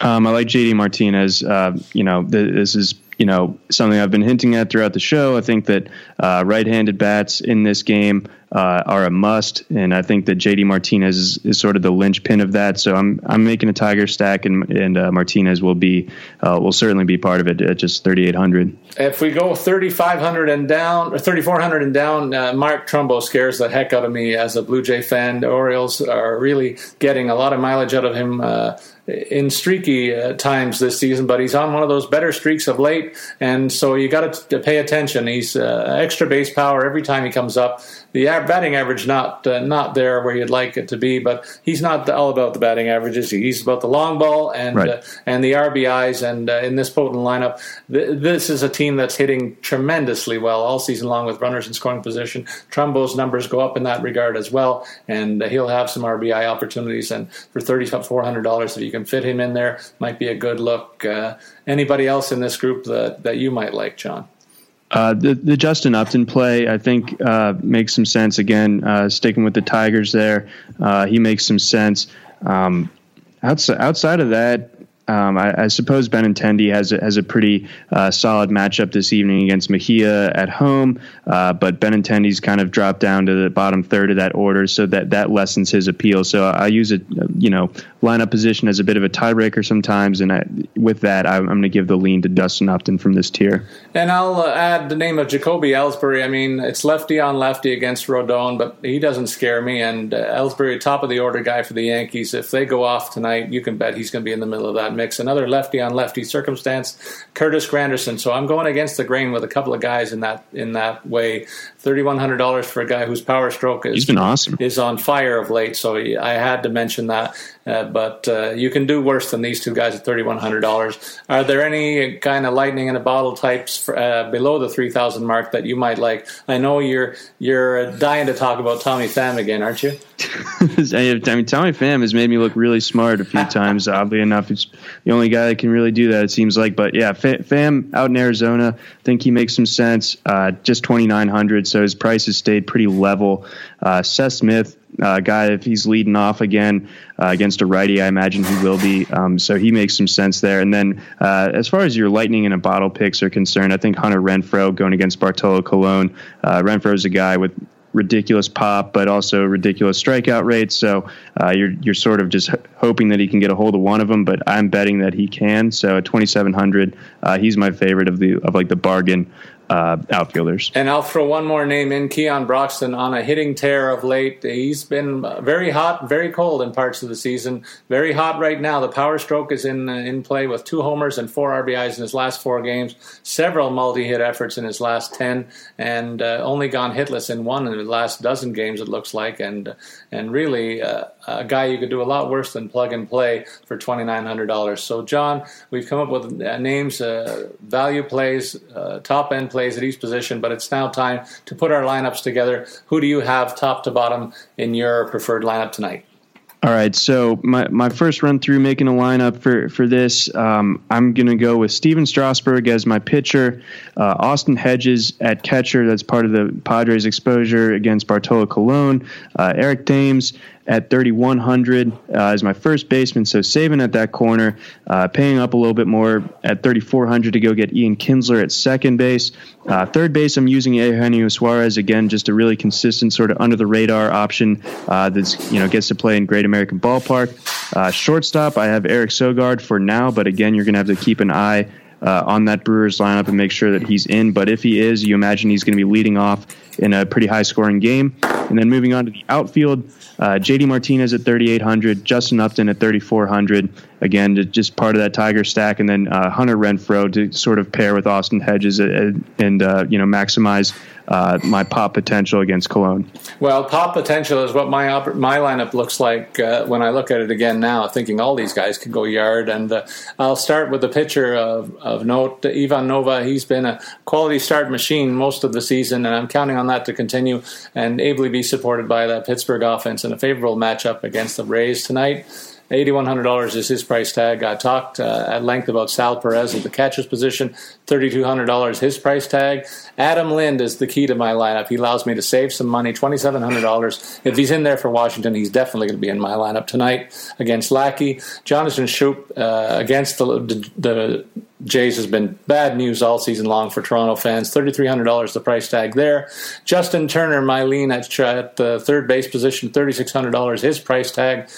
Um, I like JD Martinez. Uh, you know, th- this is you know something I've been hinting at throughout the show. I think that uh, right-handed bats in this game uh, are a must, and I think that JD Martinez is, is, sort of the linchpin of that. So I'm I'm making a Tiger stack, and and uh, Martinez will be uh, will certainly be part of it at just 3,800. If we go 3,500 and down, or 3,400 and down, uh, Mark Trumbo scares the heck out of me as a Blue Jay fan. The Orioles are really getting a lot of mileage out of him uh, in streaky uh, times this season, but he's on one of those better streaks of late, and so you got to pay attention. He's uh, extra base power every time he comes up. The batting average not uh, not there where you'd like it to be, but he's not all about the batting averages. He's about the long ball and right. Uh, and the RBIs. And uh, in this potent lineup, th- this is a team that's hitting tremendously well all season long with runners in scoring position. Trumbo's numbers go up in that regard as well, and uh, he'll have some RBI opportunities. And for thirty four hundred dollars, if you can fit him in there, might be a good look. Uh, anybody else in this group that, that you might like, John? Uh, the the Justin Upton play, I think, uh, makes some sense. Again, uh, sticking with the Tigers there, uh, he makes some sense. Um, outside outside of that, um, I, I, suppose Benintendi has a, has a pretty uh, solid matchup this evening against Mejia at home, but Benintendi's kind of dropped down to the bottom third of that order, so that that lessens his appeal. So I use it, you know, lineup position as a bit of a tiebreaker sometimes, and I, with that, I'm, I'm going to give the lean to Dustin Upton from this tier. And I'll uh, add the name of Jacoby Ellsbury. I mean, it's lefty on lefty against Rodon, but he doesn't scare me. And uh, Ellsbury, top of the order guy for the Yankees. If they go off tonight, you can bet he's going to be in the middle of that mix. Another lefty on lefty circumstance, Curtis Granderson. So I'm going against the grain with a couple of guys in that in that way. Thirty one hundred dollars for a guy whose power stroke is he's been awesome is on fire of late. So I had to mention that. Uh, but uh, you can do worse than these two guys at thirty one hundred dollars. Are there any kind of lightning in a bottle types for, uh, below the three thousand mark that you might like? I know you're you're dying to talk about Tommy Pham again, aren't you? I mean, Tommy Pham has made me look really smart a few times. Oddly enough, he's the only guy that can really do that. It seems like, but yeah, Pham out in Arizona, I think he makes some sense. Uh, just twenty nine hundred, so his price has stayed pretty level. Uh, Seth Smith, uh, guy, if he's leading off again uh, against a righty, I imagine he will be. Um, so he makes some sense there. And then uh, as far as your lightning in a bottle picks are concerned, I think Hunter Renfroe going against Bartolo Colon. Uh, Renfroe is a guy with ridiculous pop, but also ridiculous strikeout rates. So uh, you're you're sort of just hoping that he can get a hold of one of them. But I'm betting that he can. So at 2,700, uh, he's my favorite of the of like the bargain uh, outfielders. And I'll throw one more name in Keon Broxton on a hitting tear of late. He's been very hot, very cold in parts of the season. Very hot right now. The power stroke is in uh, in play with two homers and four RBIs in his last four games. Several multi-hit efforts in his last ten, and uh, only gone hitless in one in the last dozen games. It looks like, and and really uh, a guy you could do a lot worse than plug and play for twenty nine hundred dollars. So John, we've come up with uh, names, uh, value plays, top end plays at each position, but it's now time to put our lineups together. Who do you have top to bottom in your preferred lineup tonight? All right, so my, my first run through making a lineup for for this, um, I'm going to go with Stephen Strasburg as my pitcher, uh, Austin Hedges at catcher. That's part of the Padres' exposure against Bartolo Colon, uh, Eric Thames at 3,100 uh, as my first baseman. So saving at that corner, uh, paying up a little bit more at 3,400 to go get Ian Kinsler at second base. Uh, third base, I'm using Eugenio Suarez again, just a really consistent sort of under the radar option uh, that's you know gets to play in Great American Ballpark. Uh, shortstop, I have Eric Sogard for now, but again, you're going to have to keep an eye. Uh, on that Brewers lineup and make sure that he's in. But if he is, you imagine he's going to be leading off in a pretty high scoring game. And then moving on to the outfield, uh, JD Martinez at 3,800, Justin Upton at 3,400. Again, just part of that Tiger stack, and then uh, Hunter Renfroe to sort of pair with Austin Hedges and, and uh, you know maximize uh, my pop potential against Colon. Well, pop potential is what my op- my lineup looks like uh, when I look at it again now, thinking all these guys could go yard. And uh, I'll start with the pitcher of, of note, Ivan Nova. He's been a quality start machine most of the season, and I'm counting on that to continue and ably be supported by that Pittsburgh offense in a favorable matchup against the Rays tonight. $8,100 is his price tag. I talked uh, at length about Sal Perez at the catcher's position, $3,200 his price tag. Adam Lind is the key to my lineup. He allows me to save some money, $2,700. If he's in there for Washington, he's definitely going to be in my lineup tonight against Lackey. Jonathan Schoop uh, against the, the, the Jays has been bad news all season long for Toronto fans. $3,300 the price tag there. Justin Turner, my lean at, at the third base position, $3,600 his price tag.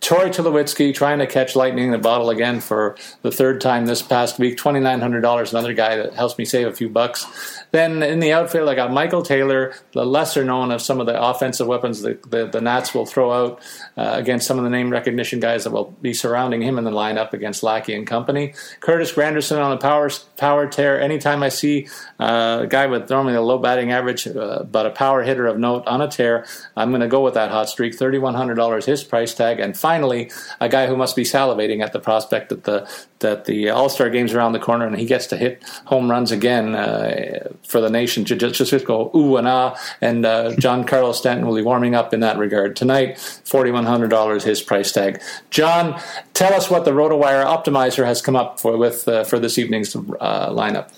Troy Tulowitzki trying to catch lightning in a bottle again for the third time this past week. Twenty nine hundred dollars, another guy that helps me save a few bucks. Then in the outfield, I got Michael Taylor, the lesser known of some of the offensive weapons that the, the Nats will throw out uh, against some of the name recognition guys that will be surrounding him in the lineup against Lackey and company. Curtis Granderson on the power power tear. Anytime I see uh, a guy with normally a low batting average, uh, but a power hitter of note on a tear, I'm going to go with that hot streak. Thirty one hundred dollars his price tag, and finally a guy who must be salivating at the prospect that the that the All Star game's around the corner and he gets to hit home runs again uh, for the nation to just, just go ooh and ah. And uh, Giancarlo Stanton will be warming up in that regard tonight. Forty one hundred dollars his price tag. John, tell us what the RotoWire Optimizer has come up for with uh, for this evening's uh, lineup.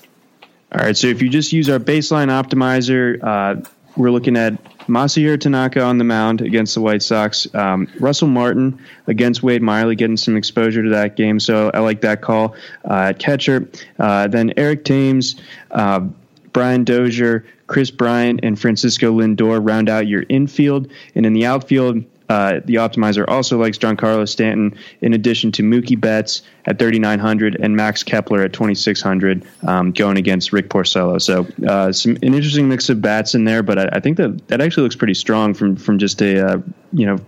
All right, so if you just use our baseline optimizer, uh, we're looking at Masahiro Tanaka on the mound against the White Sox. Um, Russell Martin against Wade Miley, getting some exposure to that game. So I like that call. Uh, catcher, uh, then Eric Thames, uh, Brian Dozier, Kris Bryant, and Francisco Lindor round out your infield. And in the outfield, uh, the optimizer also likes Giancarlo Stanton, in addition to Mookie Betts at 3,900 and Max Kepler at 2,600, um, going against Rick Porcello. So, uh, some an interesting mix of bats in there, but I, I, think that that actually looks pretty strong from from just a uh, you know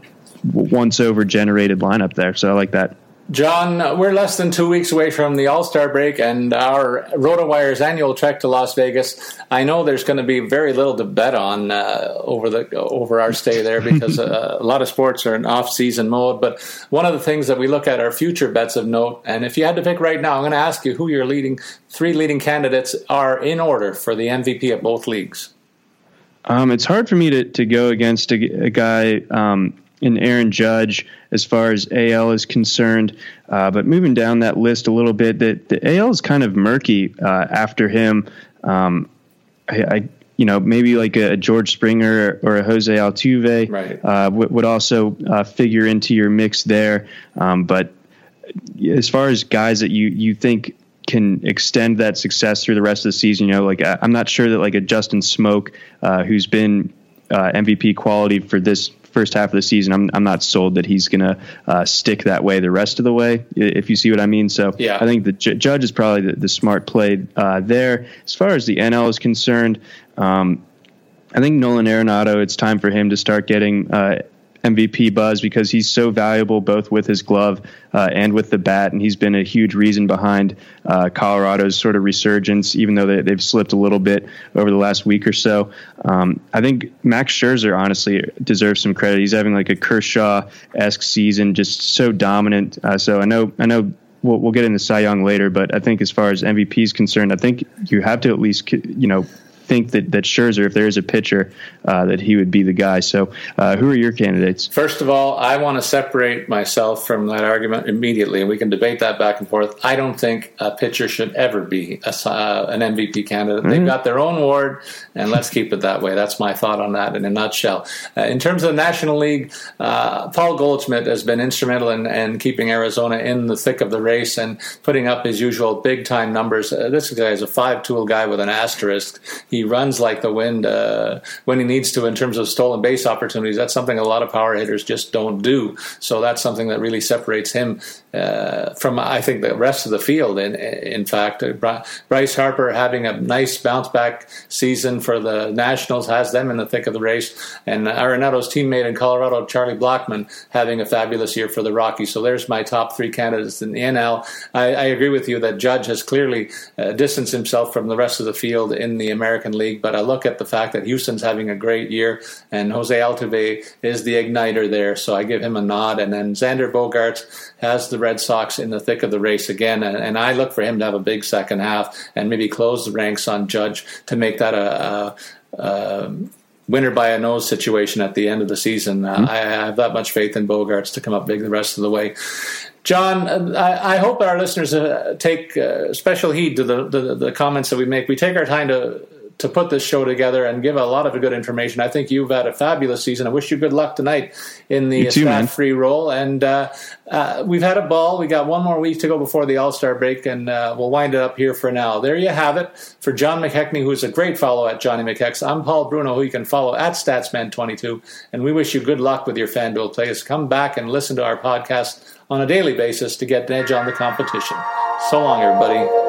once over generated lineup there. So I like that. John, we're less than two weeks away from the All Star break and our RotoWire's annual trek to Las Vegas. I know there's going to be very little to bet on uh, over the over our stay there because uh, a lot of sports are in off season mode. But one of the things that we look at are future bets of note. And if you had to pick right now, I'm going to ask you who your leading three leading candidates are in order for the MVP at both leagues. Um, it's hard for me to, to go against a, a guy um, in Aaron Judge as far as AL is concerned. Uh, but moving down that list a little bit, the, the AL is kind of murky uh, after him. Um, I, I, you know, maybe like a, George Springer or a Jose Altuve right. uh, w- would also uh, figure into your mix there. Um, but as far as guys that you you think can extend that success through the rest of the season, you know, like I'm not sure that like a Justin Smoak, uh, who's been uh, MVP quality for this first half of the season, I'm I'm not sold that he's going to uh, stick that way the rest of the way. If you see what I mean. So yeah. I think the J- Judge is probably the, the smart play uh, there. As far as the NL is concerned. Um, I think Nolan Arenado, it's time for him to start getting uh, MVP buzz because he's so valuable both with his glove uh, and with the bat, and he's been a huge reason behind uh, Colorado's sort of resurgence, even though they, have slipped a little bit over the last week or so. Um, I think Max Scherzer honestly deserves some credit. He's having like a Kershaw esque season, just so dominant. Uh, so I know, I know. We'll, we'll get into Cy Young later, but I think as far as MVP is concerned, I think you have to at least, you know, think that that Scherzer, if there is a pitcher, uh, that he would be the guy. So, uh, who are your candidates? First of all, I want to separate myself from that argument immediately, and we can debate that back and forth. I don't think a pitcher should ever be a, uh, an MVP candidate. Mm-hmm. They've got their own award, and let's keep it that way. That's my thought on that in a nutshell. Uh, in terms of the National League, uh, Paul Goldschmidt has been instrumental in, in, keeping Arizona in the thick of the race and putting up his usual big time numbers. Uh, this guy is a five tool guy with an asterisk. He runs like the wind uh, when he needs to in terms of stolen base opportunities. That's something a lot of power hitters just don't do. So that's something that really separates him uh, from, I think, the rest of the field. In, in fact, uh, Bryce Harper having a nice bounce back season for the Nationals has them in the thick of the race. And Arenado's teammate in Colorado, Charlie Blackmon, having a fabulous year for the Rockies. So there's my top three candidates in the NL. I, I agree with you that Judge has clearly uh, distanced himself from the rest of the field in the American American League, but I look at the fact that Houston's having a great year, and Jose Altuve is the igniter there, so I give him a nod. And then Xander Bogaerts has the Red Sox in the thick of the race again, and, and I look for him to have a big second half and maybe close the ranks on Judge to make that a, a, a winner by a nose situation at the end of the season. Uh, mm-hmm. I, I, have that much faith in Bogarts to come up big the rest of the way. John, I, I hope our listeners uh, take uh, special heed to the, the, the comments that we make. We take our time to to put this show together and give a lot of good information. I think you've had a fabulous season. I wish you good luck tonight in the stat free role. And uh, uh, we've had a ball. We got one more week to go before the All Star break, and uh, we'll wind it up here for now. There you have it. For John McKechnie, who's a great follow at Johnny McKex, I'm Paul Bruno, who you can follow at Statsman22. And we wish you good luck with your FanDuel plays. Come back and listen to our podcast on a daily basis to get an edge on the competition. So long, everybody.